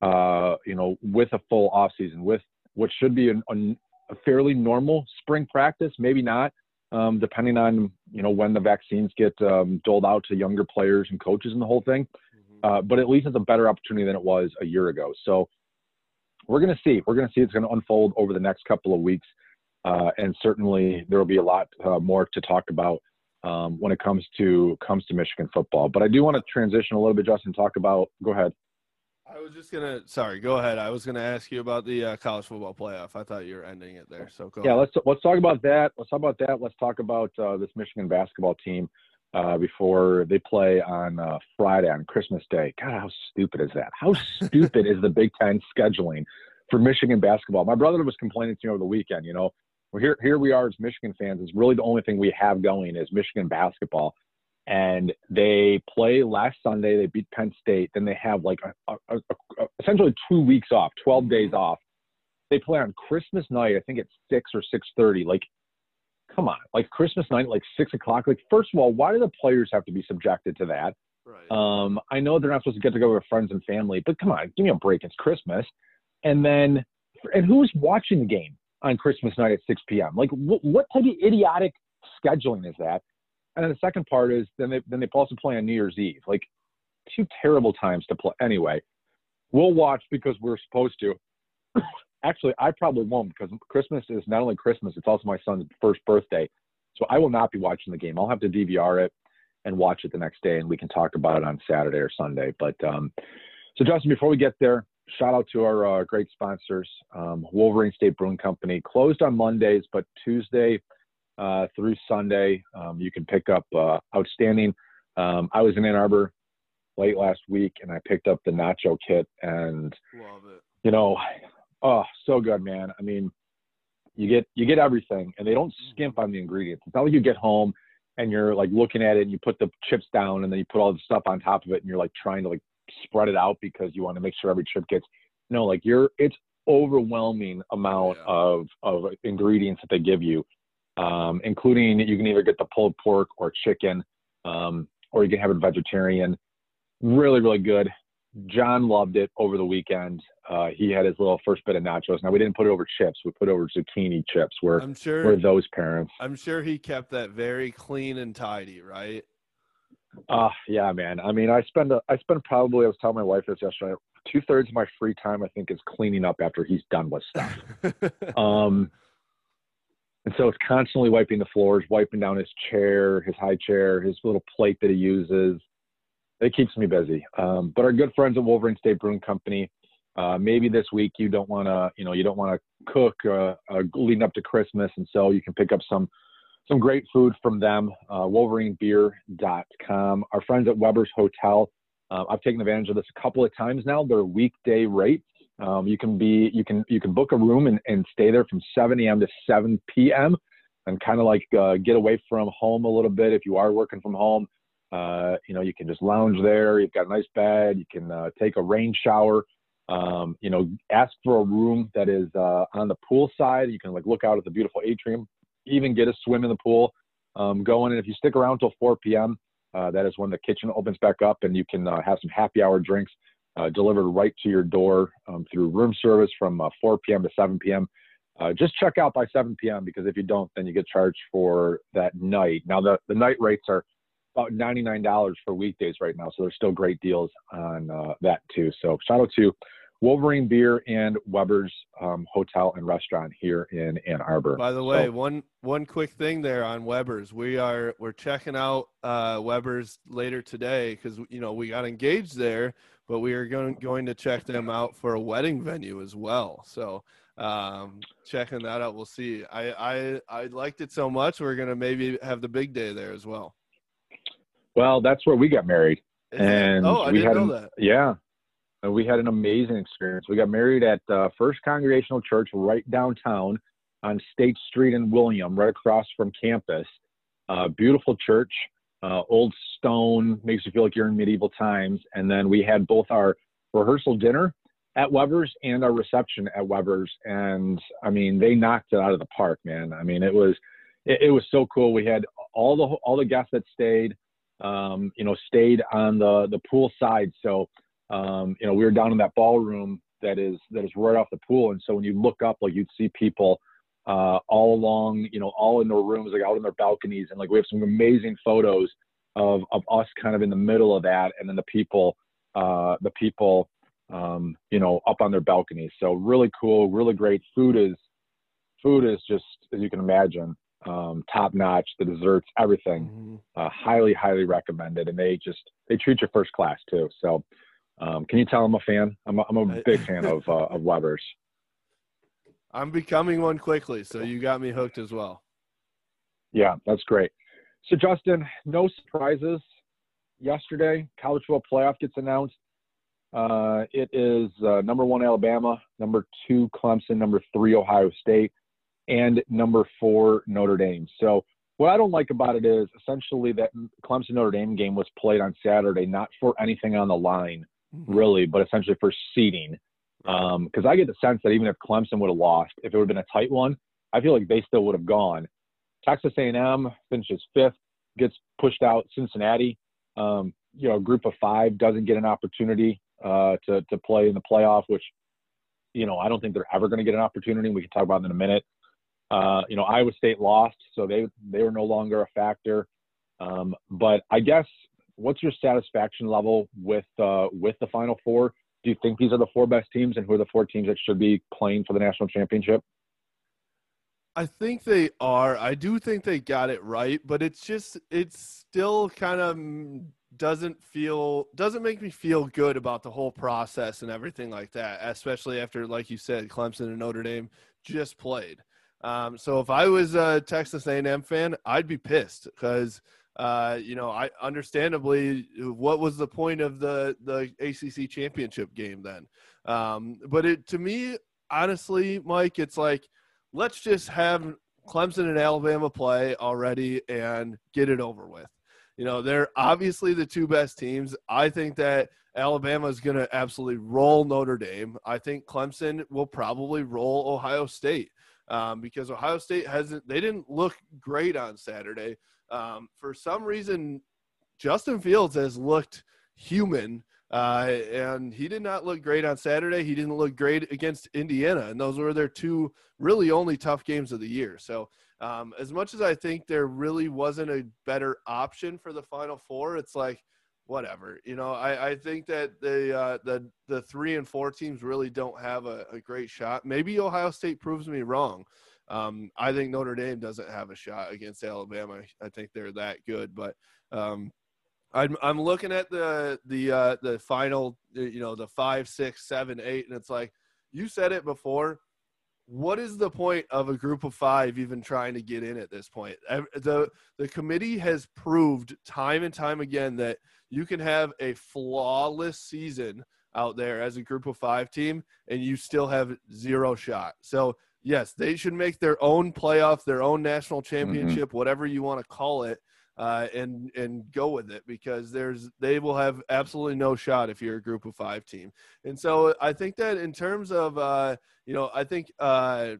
uh, you know with a full off season with what should be an, an, a fairly normal spring practice maybe not um, depending on you know when the vaccines get um, doled out to younger players and coaches and the whole thing. Mm-hmm. uh, but at least it's a better opportunity than it was a year ago. So we're going to see. We're going to see it's going to unfold over the next couple of weeks uh, and certainly there will be a lot uh, more to talk about um, when it comes to comes to Michigan football. But I do want to transition a little bit, Justin. Talk about. Go ahead. I was just gonna. Sorry, go ahead. I was gonna ask you about the uh, college football playoff. I thought you were ending it there. So go. Yeah, ahead. let's let's talk about that. Let's talk about that. Let's talk about uh, this Michigan basketball team uh, before they play on uh, Friday on Christmas Day. God, how stupid is that? How [laughs] stupid is the Big Ten scheduling for Michigan basketball? My brother was complaining to me over the weekend. You know, well, here here we are as Michigan fans. Is really the only thing we have going is Michigan basketball, and they play last Sunday. They beat Penn State. Then they have like a, a, a, essentially two weeks off, twelve days off. They play on Christmas night. I think it's six or six thirty. Like, come on, like Christmas night, like six o'clock. Like, first of all, why do the players have to be subjected to that? Right. Um, I know they're not supposed to get together with friends and family, but come on, give me a break. It's Christmas. And then, and who's watching the game? On Christmas night at 6 p.m. Like, wh- what type of idiotic scheduling is that? And then the second part is then they then they also play on New Year's Eve. Like two terrible times to play. Anyway, we'll watch because we're supposed to. [coughs] Actually, I probably won't because Christmas is not only Christmas, it's also my son's first birthday. So I will not be watching the game. I'll have to DVR it and watch it the next day, and we can talk about it on Saturday or Sunday. But um, so, Justin, before we get there, shout out to our uh, great sponsors, um, Wolverine State Brewing Company. Closed on Mondays, but Tuesday uh, through Sunday, um, you can pick up uh, outstanding. Um, I was in Ann Arbor late last week, and I picked up the nacho kit, and you know, oh, so good, man. I mean, you get you get everything, and they don't skimp on the ingredients. It's not like you get home and you're like looking at it, and you put the chips down, and then you put all the stuff on top of it, and you're like trying to like spread it out because you want to make sure every chip gets. No, like you're it's overwhelming amount yeah. of of ingredients that they give you, um, including you can either get the pulled pork or chicken, um, or you can have it vegetarian. Really, really good. John loved it over the weekend. Uh, he had his little first bit of nachos. Now we didn't put it over chips. We put over zucchini chips. We're I'm sure we're those parents. I'm sure he kept that very clean and tidy, right? Uh yeah, man. I mean, I spend a, I spend probably I was telling my wife this yesterday. Two thirds of my free time I think is cleaning up after he's done with stuff. [laughs] um, and so it's constantly wiping the floors, wiping down his chair, his high chair, his little plate that he uses it keeps me busy. Um, but our good friends at Wolverine State Brewing Company, uh, maybe this week you don't want to, you know, you don't want to cook uh, uh, leading up to Christmas, and so you can pick up some some great food from them. Uh, WolverineBeer.com. Our friends at Weber's Hotel. Uh, I've taken advantage of this a couple of times now. They're weekday rates. Um, you can be you can you can book a room and, and stay there from 7 a.m. to 7 p.m. and kind of like uh, get away from home a little bit if you are working from home. Uh, you know, you can just lounge there. You've got a nice bed. You can uh, take a rain shower. Um, you know, ask for a room that is uh, on the pool side. You can like look out at the beautiful atrium. Even get a swim in the pool. Um, go in, and if you stick around till 4 p.m., uh, that is when the kitchen opens back up, and you can uh, have some happy hour drinks uh, delivered right to your door um, through room service from 4 p.m. to 7 p.m. just check out by 7 p.m. because if you don't, then you get charged for that night. Now the the night rates are about $99 for weekdays right now. So there's still great deals on uh, that too. So shout out to Wolverine Beer and Weber's um, Hotel and Restaurant here in Ann Arbor. By the way, so, one one quick thing there on Weber's, we are we're checking out uh, Weber's later today because you know we got engaged there, but we are going going to check them out for a wedding venue as well. So um, checking that out, we'll see. I I I liked it so much, we're gonna maybe have the big day there as well. Well, that's where we got married. And oh, I we didn't had know that. Yeah. And we had an amazing experience. We got married at uh, First Congregational Church right downtown on State Street in William, right across from campus. Uh, beautiful church, uh, old stone, makes you feel like you're in medieval times. And then we had both our rehearsal dinner at Weber's and our reception at Weber's. And I mean, they knocked it out of the park, man. I mean, it was it, it was so cool. We had all the all the guests that stayed um, you know, stayed on the the pool side. So, um, you know, we were down in that ballroom that is that is right off the pool, and so when you look up, like you'd see people uh, all along, you know, all in their rooms, like out in their balconies, and like we have some amazing photos of of us kind of in the middle of that, and then the people, uh, the people, um, you know, up on their balconies. So really cool, really great. Food is food is just as you can imagine um, top notch, the desserts, everything. Mm-hmm. Uh, highly, highly recommended. And they just they treat you first class too. So, um, can you tell I'm a fan? I'm a, I'm a big fan of uh, of Weber's. I'm becoming one quickly, so you got me hooked as well. Yeah, that's great. So Justin, no surprises. Yesterday, college football playoff gets announced. Uh, it is uh, number one Alabama, number two Clemson, number three Ohio State and number four Notre Dame. So what I don't like about it is essentially that Clemson Notre Dame game was played on Saturday, not for anything on the line, mm-hmm. really, but essentially for seeding. Because um, I get the sense that even if Clemson would have lost, if it would have been a tight one, I feel like they still would have gone. Texas A&M finishes fifth, gets pushed out. Cincinnati, um, you know, a group of five doesn't get an opportunity uh, to to play in the playoff, which you know I don't think they're ever going to get an opportunity. We can talk about it in a minute. Uh, you know, Iowa State lost, so they they were no longer a factor. Um, but I guess what's your satisfaction level with uh, with the Final Four? Do you think these are the four best teams, and who are the four teams that should be playing for the national championship? I think they are. I do think they got it right, but it's just it's still kind of doesn't feel doesn't make me feel good about the whole process and everything like that, especially after like you said Clemson and Notre Dame just played. Um, so if I was a Texas A&M fan, I'd be pissed because uh, you know I understandably what was the point of the the ACC championship game then? Um, but it to me honestly, Mike, it's like let's just have Clemson and Alabama play already and get it over with. You know, they're obviously the two best teams. I think that Alabama is going to absolutely roll Notre Dame. I think Clemson will probably roll Ohio State um, because Ohio State hasn't, they didn't look great on Saturday. Um, for some reason, Justin Fields has looked human uh, and he did not look great on Saturday. He didn't look great against Indiana, and those were their two really only tough games of the year. So, um, as much as I think there really wasn't a better option for the Final Four, it's like whatever. You know, I, I think that the uh, the the three and four teams really don't have a, a great shot. Maybe Ohio State proves me wrong. Um, I think Notre Dame doesn't have a shot against Alabama. I think they're that good, but um, I'm I'm looking at the the uh, the final, you know, the five, six, seven, eight, and it's like you said it before. What is the point of a group of five even trying to get in at this point? The the committee has proved time and time again that you can have a flawless season out there as a group of five team, and you still have zero shot. So yes, they should make their own playoff, their own national mm-hmm. championship, mm-hmm. whatever you want to call it uh, and and go with it because there's they will have absolutely no shot if you're a group of five team. And so I think that in terms of uh, you know I think uh,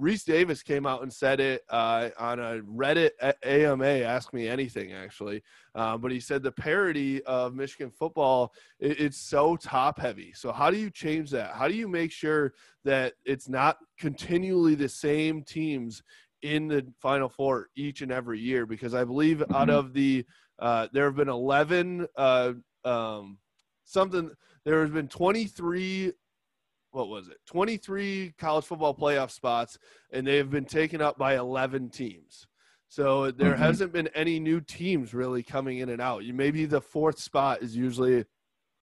Rece Davis came out and said it uh, on a Reddit AMA. Ask me anything, actually. Uh, but he said the parity of Michigan football it, it's so top heavy. So how do you change that? How do you make sure that it's not continually the same teams in the Final Four each and every year because I believe mm-hmm. out of the uh, there have been 11 uh, um, something there has been 23 what was it 23 college football playoff spots and they have been taken up by 11 teams so there mm-hmm. hasn't been any new teams really coming in and out you maybe the fourth spot is usually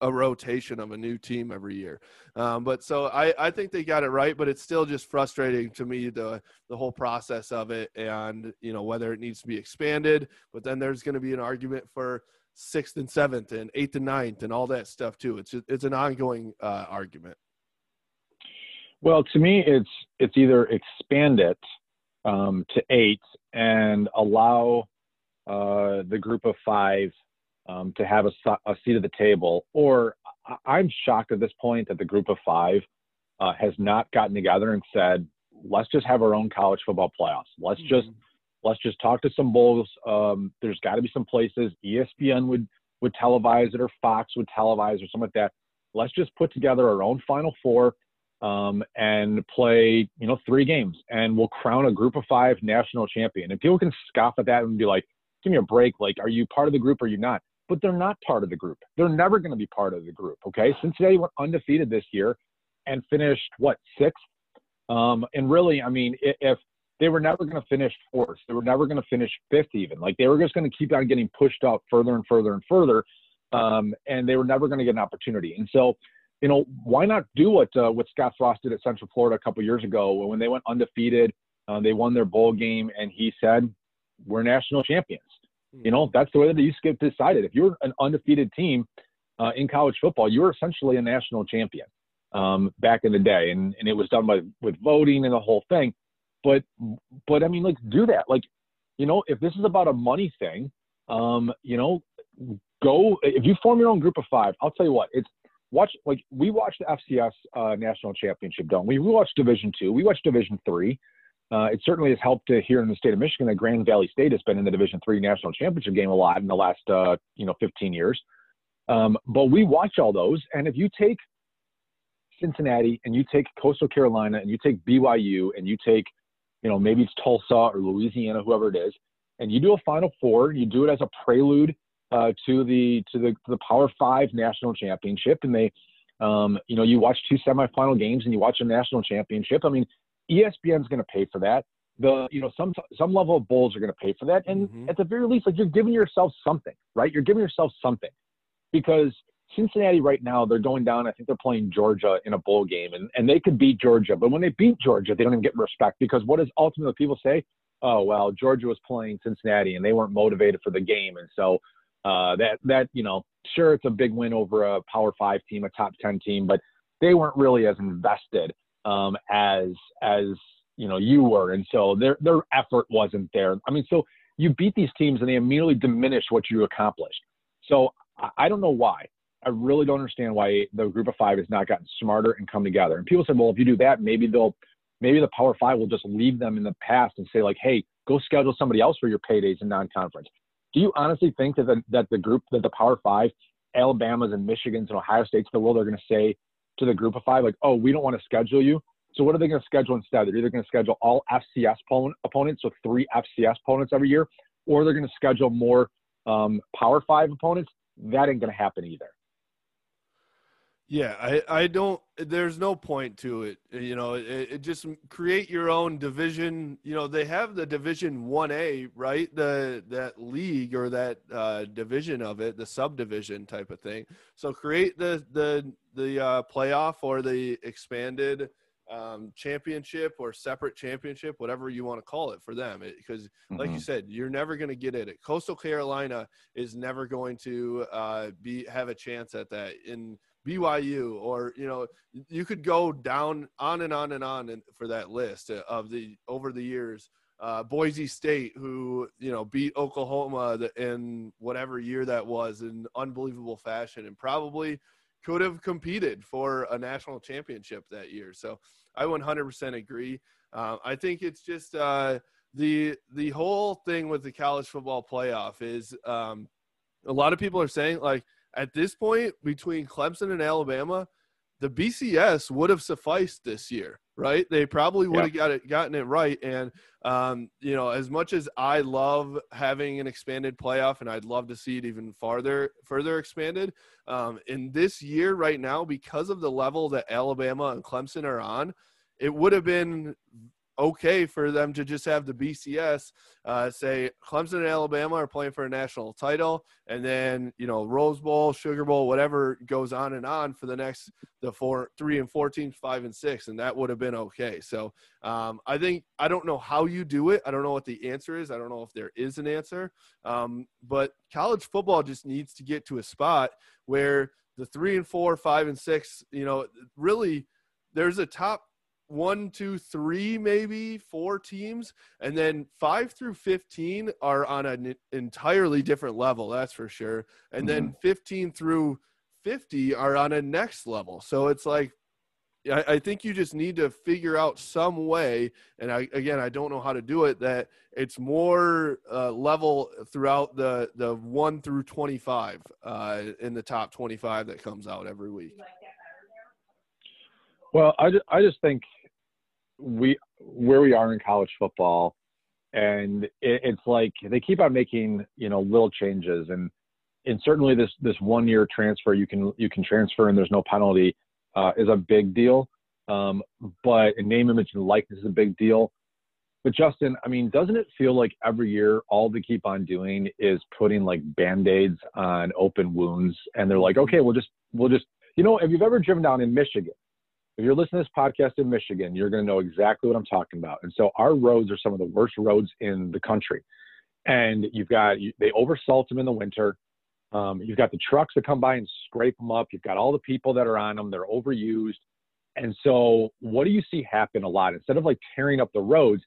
a rotation of a new team every year. Um, but so I, I think they got it right, but it's still just frustrating to me the the whole process of it, and you know whether it needs to be expanded. But then there's going to be an argument for sixth and seventh and eighth and ninth and all that stuff too. It's it's an ongoing uh, argument. Well, to me, it's it's either expand it um, to eight and allow uh, the group of five um, to have a, a, seat at the table. Or I'm shocked at this point that the group of five uh, has not gotten together and said, let's just have our own college football playoffs. Let's mm-hmm. just let's just talk to some bowls. Um, there's got to be some places ESPN would would televise it or Fox would televise or something like that. Let's just put together our own Final Four um, and play, you know, three games, and we'll crown a group of five national champion. And people can scoff at that and be like, "Give me a break! Like, are you part of the group or are you not?" but they're not part of the group. They're never going to be part of the group. Okay. Cincinnati went undefeated this year and finished what sixth. Um, and really, I mean, if they were never going to finish fourth, they were never going to finish fifth, even like they were just going to keep on getting pushed out further and further and further. Um, and they were never going to get an opportunity. And so, you know, why not do what uh, what Scott Frost did at Central Florida a couple years ago when they went undefeated? Uh, they won their bowl game, and he said, "We're national champions." You know, that's the way that you get decided. If you're an undefeated team uh, in college football, you're essentially a national champion um, back in the day, and, and it was done by with voting and the whole thing. But but I mean, like, do that. Like, you know, if this is about a money thing, um, you know, go if you form your own group of five. I'll tell you what, it's watch like we watch the FCS uh, national championship, don't we? We watch Division two, we watch Division three. Uh, it certainly has helped to here in the state of Michigan that Grand Valley State has been in the Division three national championship game a lot in the last uh, you know 15 years. Um, but we watch all those, and if you take Cincinnati and you take Coastal Carolina and you take BYU and you take you know maybe it's Tulsa or Louisiana, whoever it is, and you do a Final Four. You do it as a prelude uh, to the to the to the Power Five national championship, and they, um, you know, you watch two semifinal games and you watch a national championship. I mean, ESPN's going to pay for that. The you know some some level of bowls are going to pay for that, and mm-hmm. at the very least, like you're giving yourself something, right? You're giving yourself something because Cincinnati right now they're going down. I think they're playing Georgia in a bowl game, and and they could beat Georgia, but when they beat Georgia, they don't even get respect because what does ultimately people say? Oh well, Georgia was playing Cincinnati and they weren't motivated for the game, and so uh, that that you know, sure, it's a big win over a Power Five team, a top ten team, but they weren't really as invested um, as as you know you were, and so their their effort wasn't there. I mean, so you beat these teams and they immediately diminish what you accomplished. So I don't know why. I really don't understand why the group of five has not gotten smarter and come together. And people said, well, if you do that, maybe they'll, maybe the Power Five will just leave them in the past and say like, hey, go schedule somebody else for your paydays in non-conference. Do you honestly think that the, that the group, that the Power Five, Alabamas and Michigans and Ohio States of the world are going to say to the group of five, like, oh, we don't want to schedule you. So what are they going to schedule instead? They're either going to schedule all FCS opponents, so three FCS opponents every year, or they're going to schedule more um, Power Five opponents. That ain't going to happen either. Yeah, I, I don't. There's no point to it. You know, it, it, just create your own division. You know, they have the Division One A, right? The that league or that uh, division of it, the subdivision type of thing. So create the the the uh, playoff or the expanded um, championship or separate championship, whatever you want to call it for them. Because, mm-hmm. like you mm-hmm. said, you're never going to get it. Coastal Carolina is never going to uh, be have a chance at that in BYU, or you know, you could go down on and on and on for that list of the over the years. Uh, Boise State, who you know beat Oklahoma in whatever year that was in unbelievable fashion, and probably could have competed for a national championship that year. So I 100% agree. Uh, I think it's just uh, the the whole thing with the college football playoff is um, a lot of people are saying like at this point between Clemson and Alabama, the BCS would have sufficed this year, right? They probably would have got it, gotten it right. And um, you know, as much as I love having an expanded playoff, and I'd love to see it even farther, further expanded, um, in this year right now, because of the level that Alabama and Clemson are on, it would have been okay for them to just have the BCS uh, say Clemson and Alabama are playing for a national title, and then you know Rose Bowl, Sugar Bowl, whatever goes on and on for the next the four, three and four teams, five and six, and that would have been okay. So um, I think I don't know how you do it. I don't know what the answer is. I don't know if there is an answer, um, but college football just needs to get to a spot where the three and four, five and six, you know, really there's a top one, two, three, maybe four teams, and then five through fifteen are on an entirely different level. That's for sure. And mm-hmm. then fifteen through fifty are on a next level. So it's like I, I, think you just need to figure out some way, and I, again, I don't know how to do it. That it's more uh, level throughout the the one through twenty five uh, in the top twenty five that comes out every week. Well, I I just think we where we are in college football, and it, it's like they keep on making you know little changes, and and certainly this this one year transfer you can you can transfer and there's no penalty uh, is a big deal. Um, but name, image, and likeness is a big deal. But Justin, I mean, doesn't it feel like every year all they keep on doing is putting like band-aids on open wounds and they're like, okay, we'll just we'll just you know, if you've ever driven down in Michigan, if you're listening to this podcast in Michigan, you're going to know exactly what I'm talking about. And so our roads are some of the worst roads in the country. And you've got, they oversalt them in the winter. Um, you've got the trucks that come by and scrape them up. You've got all the people that are on them. They're overused. And so what do you see happen a lot? Instead of like tearing up the roads,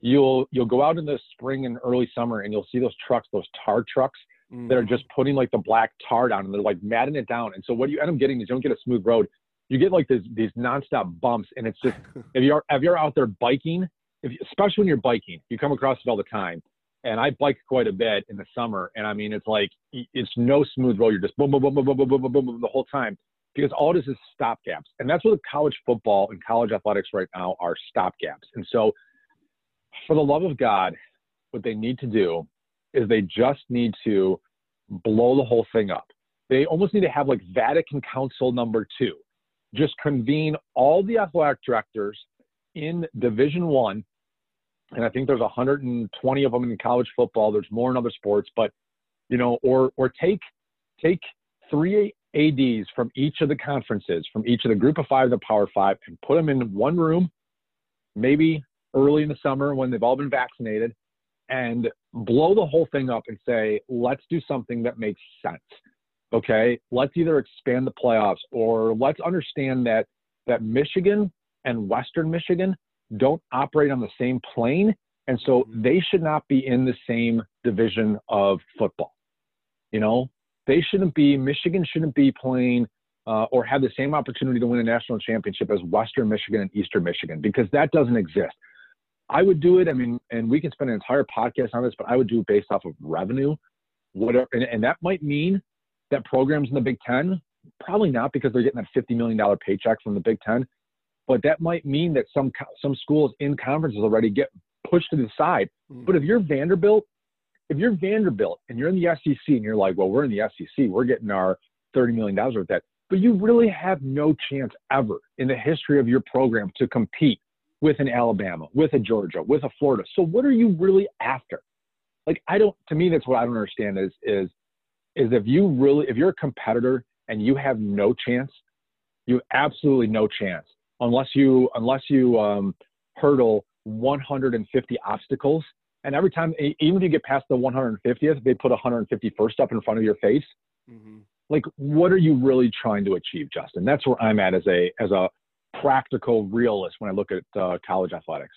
you'll, you'll go out in the spring and early summer and you'll see those trucks, those tar trucks mm. that are mm-hmm. just putting like the black tar down and they're like matting it down. And so what you end up getting is you don't get a smooth road you get like this, these nonstop bumps, and it's just [laughs] if you're if you're out there biking, if, especially when you're biking, you come across it all the time. And I bike quite a bit in the summer, and I mean it's like it's no smooth road. You're just boom, boom, boom, boom, boom, boom, boom, boom, boom the whole time because all this is stopgaps, and that's what college football and college athletics right now are stopgaps. And so, for the love of God, what they need to do is they just need to blow the whole thing up. They almost need to have like Vatican Council number two, just convene all the athletic directors in Division One, and I think there's 120 of them in college football. There's more in other sports, but you know, or or take take three ads from each of the conferences, from each of the Group of Five, the Power Five, and put them in one room, maybe early in the summer when they've all been vaccinated, and blow the whole thing up and say, let's do something that makes sense. Okay, let's either expand the playoffs or let's understand that that Michigan and Western Michigan don't operate on the same plane, and so mm-hmm. they should not be in the same division of football. You know, they shouldn't be. Michigan shouldn't be playing uh, or have the same opportunity to win a national championship as Western Michigan and Eastern Michigan because that doesn't exist. I would do it. I mean, and we can spend an entire podcast on this, but I would do it based off of revenue, whatever, and, and that might mean that programs in the Big Ten probably not because they're getting that fifty million dollar paycheck from the Big Ten, but that might mean that some some schools in conferences already get pushed to the side. Mm-hmm. But if you're Vanderbilt, if you're Vanderbilt and you're in the SEC and you're like, well, we're in the SEC, we're getting our thirty million dollars worth of that, but you really have no chance ever in the history of your program to compete with an Alabama, with a Georgia, with a Florida. So what are you really after? Like I don't to me that's what I don't understand is is is if you really if you're a competitor and you have no chance, you absolutely no chance unless you unless you um, hurdle 150 obstacles. And every time, even if you get past the 150th, they put 151st up in front of your face. Mm-hmm. Like, what are you really trying to achieve, Justin? That's where I'm at as a as a practical realist when I look at uh, college athletics.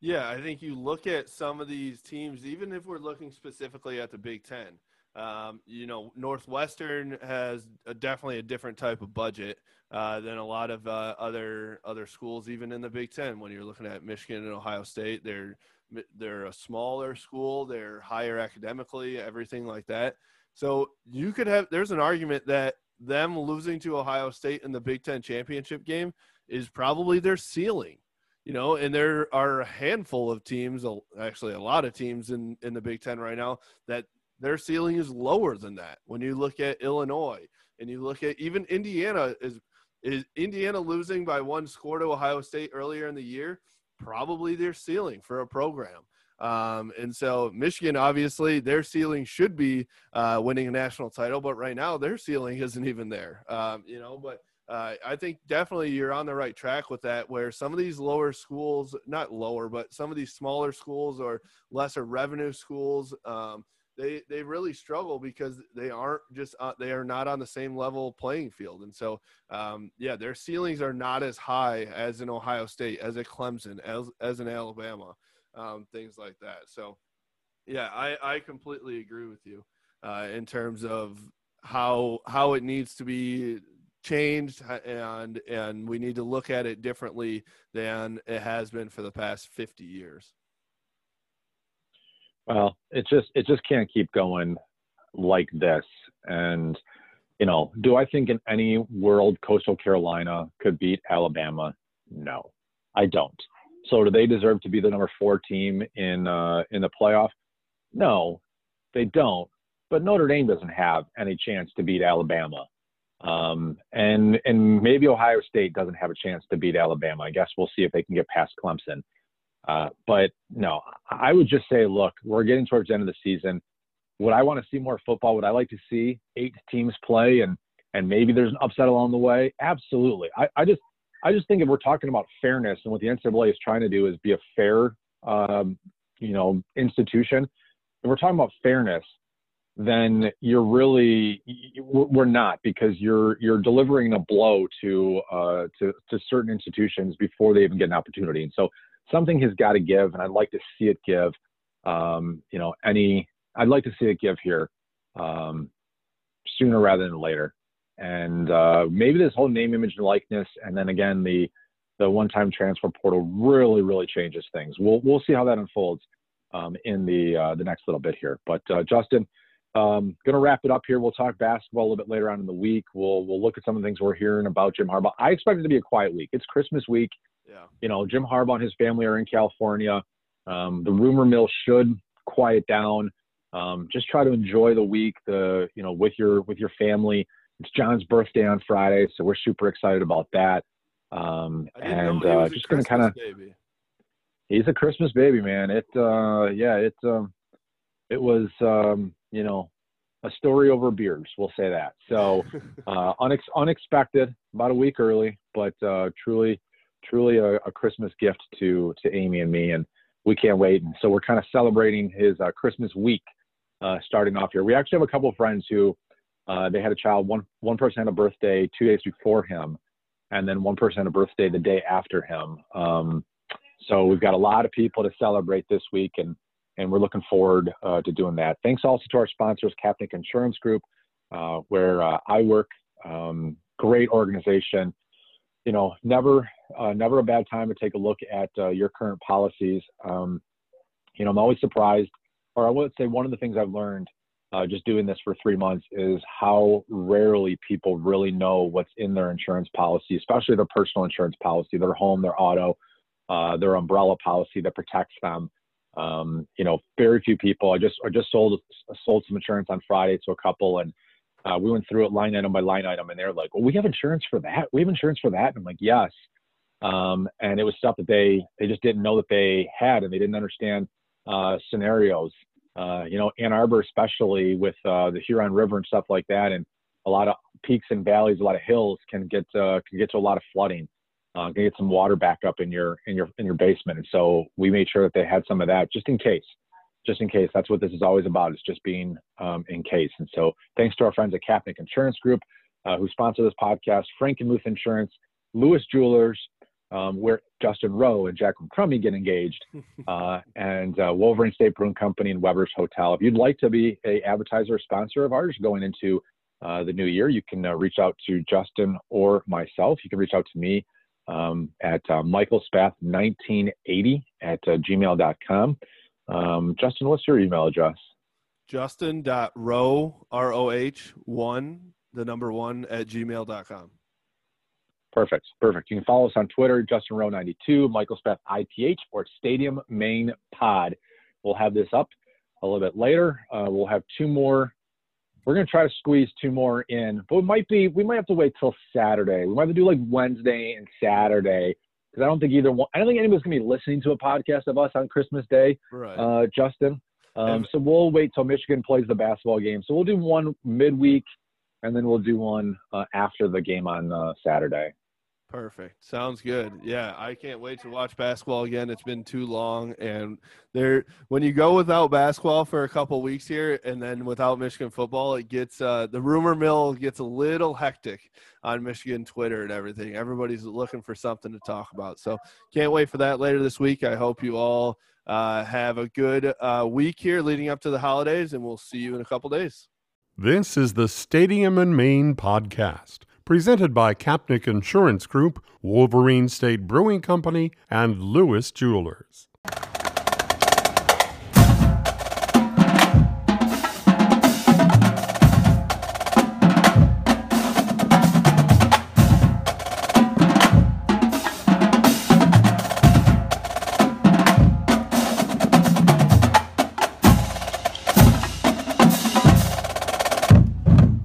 Yeah, I think you look at some of these teams, even if we're looking specifically at the Big Ten. Um, you know, Northwestern has a, definitely a different type of budget uh, than a lot of uh, other other schools, even in the Big Ten. When you're looking at Michigan and Ohio State, they're they're a smaller school, they're higher academically, everything like that. So you could have there's an argument that them losing to Ohio State in the Big Ten championship game is probably their ceiling. You know, and there are a handful of teams, actually a lot of teams in, in the Big Ten right now that their ceiling is lower than that. When you look at Illinois and you look at even Indiana is is Indiana losing by one score to Ohio State earlier in the year, probably their ceiling for a program. Um, and so Michigan, obviously, their ceiling should be uh, winning a national title, but right now their ceiling isn't even there. Um, you know, but uh, I think definitely you're on the right track with that. Where some of these lower schools, not lower, but some of these smaller schools or lesser revenue schools, um, they they really struggle because they aren't just uh, they are not on the same level playing field, and so um, yeah, their ceilings are not as high as an Ohio State, as a Clemson, as as an Alabama um, things like that. So, yeah, I, I completely agree with you uh, in terms of how how it needs to be changed and and we need to look at it differently than it has been for the past 50 years well it just it just can't keep going like this and you know do i think in any world coastal carolina could beat alabama no i don't so do they deserve to be the number four team in uh, in the playoff? No, they don't. But Notre Dame doesn't have any chance to beat Alabama, um, and and maybe Ohio State doesn't have a chance to beat Alabama. I guess we'll see if they can get past Clemson. Uh, but no, I would just say, look, we're getting towards the end of the season. Would I want to see more football? Would I like to see eight teams play and and maybe there's an upset along the way? Absolutely. I, I just I just think if we're talking about fairness and what the NCAA is trying to do is be a fair, um, you know, institution. If we're talking about fairness, then you're really we're not because you're you're delivering a blow to uh, to to certain institutions before they even get an opportunity. And so something has got to give, and I'd like to see it give. Um, you know, any I'd like to see it give here um, sooner rather than later and uh, maybe this whole name, image, and likeness, and then again the the one-time transfer portal really, really changes things. We'll we'll see how that unfolds um, in the uh, the next little bit here. But uh, Justin, um, going to wrap it up here. We'll talk basketball a little bit later on in the week. We'll we'll look at some of the things we're hearing about Jim Harbaugh. I expect it to be a quiet week. It's Christmas week. Yeah. You know, Jim Harbaugh and his family are in California. Um, the rumor mill should quiet down. Um, just try to enjoy the week, the you know, with your with your family. It's John's birthday on Friday, so we're super excited about that. Um, and uh, just gonna kind of. He's a Christmas baby, man. It uh, yeah, it um, it was um, you know a story over beers. We'll say that. So [laughs] uh, unex- unexpected, about a week early, but uh, truly, truly a, a, Christmas gift to to Amy and me, and we can't wait. And so we're kind of celebrating his uh, Christmas week, uh, starting off here. We actually have a couple of friends who uh, they had a child. One one person had a birthday two days before him, and then one person had a birthday the day after him. Um, so we've got a lot of people to celebrate this week, and and we're looking forward uh, to doing that. Thanks also to our sponsors, Kapnick Insurance Group, uh, where uh, I work. Um, great organization. You know, never, uh, never a bad time to take a look at uh, your current policies. Um, you know, I'm always surprised, or I would say one of the things I've learned uh, just doing this for three months is how rarely people really know what's in their insurance policy, especially their personal insurance policy, their home, their auto, their umbrella policy that protects them. Um, you know, very few people. I just I just sold sold some insurance on Friday to a couple, and uh, we went through it line item by line item, and they're like, "Well, we have insurance for that. We have insurance for that." And I'm like, "Yes." Um, and it was stuff that they they just didn't know that they had, and they didn't understand uh, scenarios. Uh, you know, Ann Arbor, especially with uh, the Huron River and stuff like that, and a lot of peaks and valleys, a lot of hills can get uh, can get to a lot of flooding uh, get some water back up in your in your in your basement. And so we made sure that they had some of that just in case, just in case. That's what this is always about. It's just being um, in case. And so thanks to our friends at Kapnick Insurance Group uh, who sponsor this podcast, Frankenmuth Insurance, Lewis Jewelers. Um, where Justin Roh and Jacqueline Crummy get engaged, [laughs] uh, and uh, Wolverine State Brewing Company and Weber's Hotel. If you'd like to be a advertiser or sponsor of ours going into uh, the new year, you can uh, reach out to Justin or myself. You can reach out to me um, at uh, Michael Spath 1980 at uh, gmail.com. Um, Justin, what's your email address? Justin.roh, R O H, 1, the number 1 at gmail.com. Perfect. Perfect. You can follow us on Twitter, Justin Roh 92, Michael Spath ITH, or Stadium Main Pod. We'll have this up a little bit later. Uh, we'll have two more we're gonna try to squeeze two more in, but we might be we might have to wait till Saturday. We might have to do like Wednesday and Saturday because I don't think either one. I don't think anybody's gonna be listening to a podcast of us on Christmas Day, right. uh, Justin. Um, so we'll wait till Michigan plays the basketball game. So we'll do one midweek, and then we'll do one uh, after the game on uh, Saturday. Perfect. Sounds good. Yeah, I can't wait to watch basketball again. It's been too long, and there when you go without basketball for a couple weeks here, and then without Michigan football, it gets uh, the rumor mill gets a little hectic on Michigan Twitter and everything. Everybody's looking for something to talk about. So can't wait for that later this week. I hope you all uh, have a good uh, week here leading up to the holidays, and we'll see you in a couple days. This is the Stadium and Main podcast presented by Kapnick Insurance Group, Wolverine State Brewing Company, and Lewis Jewelers.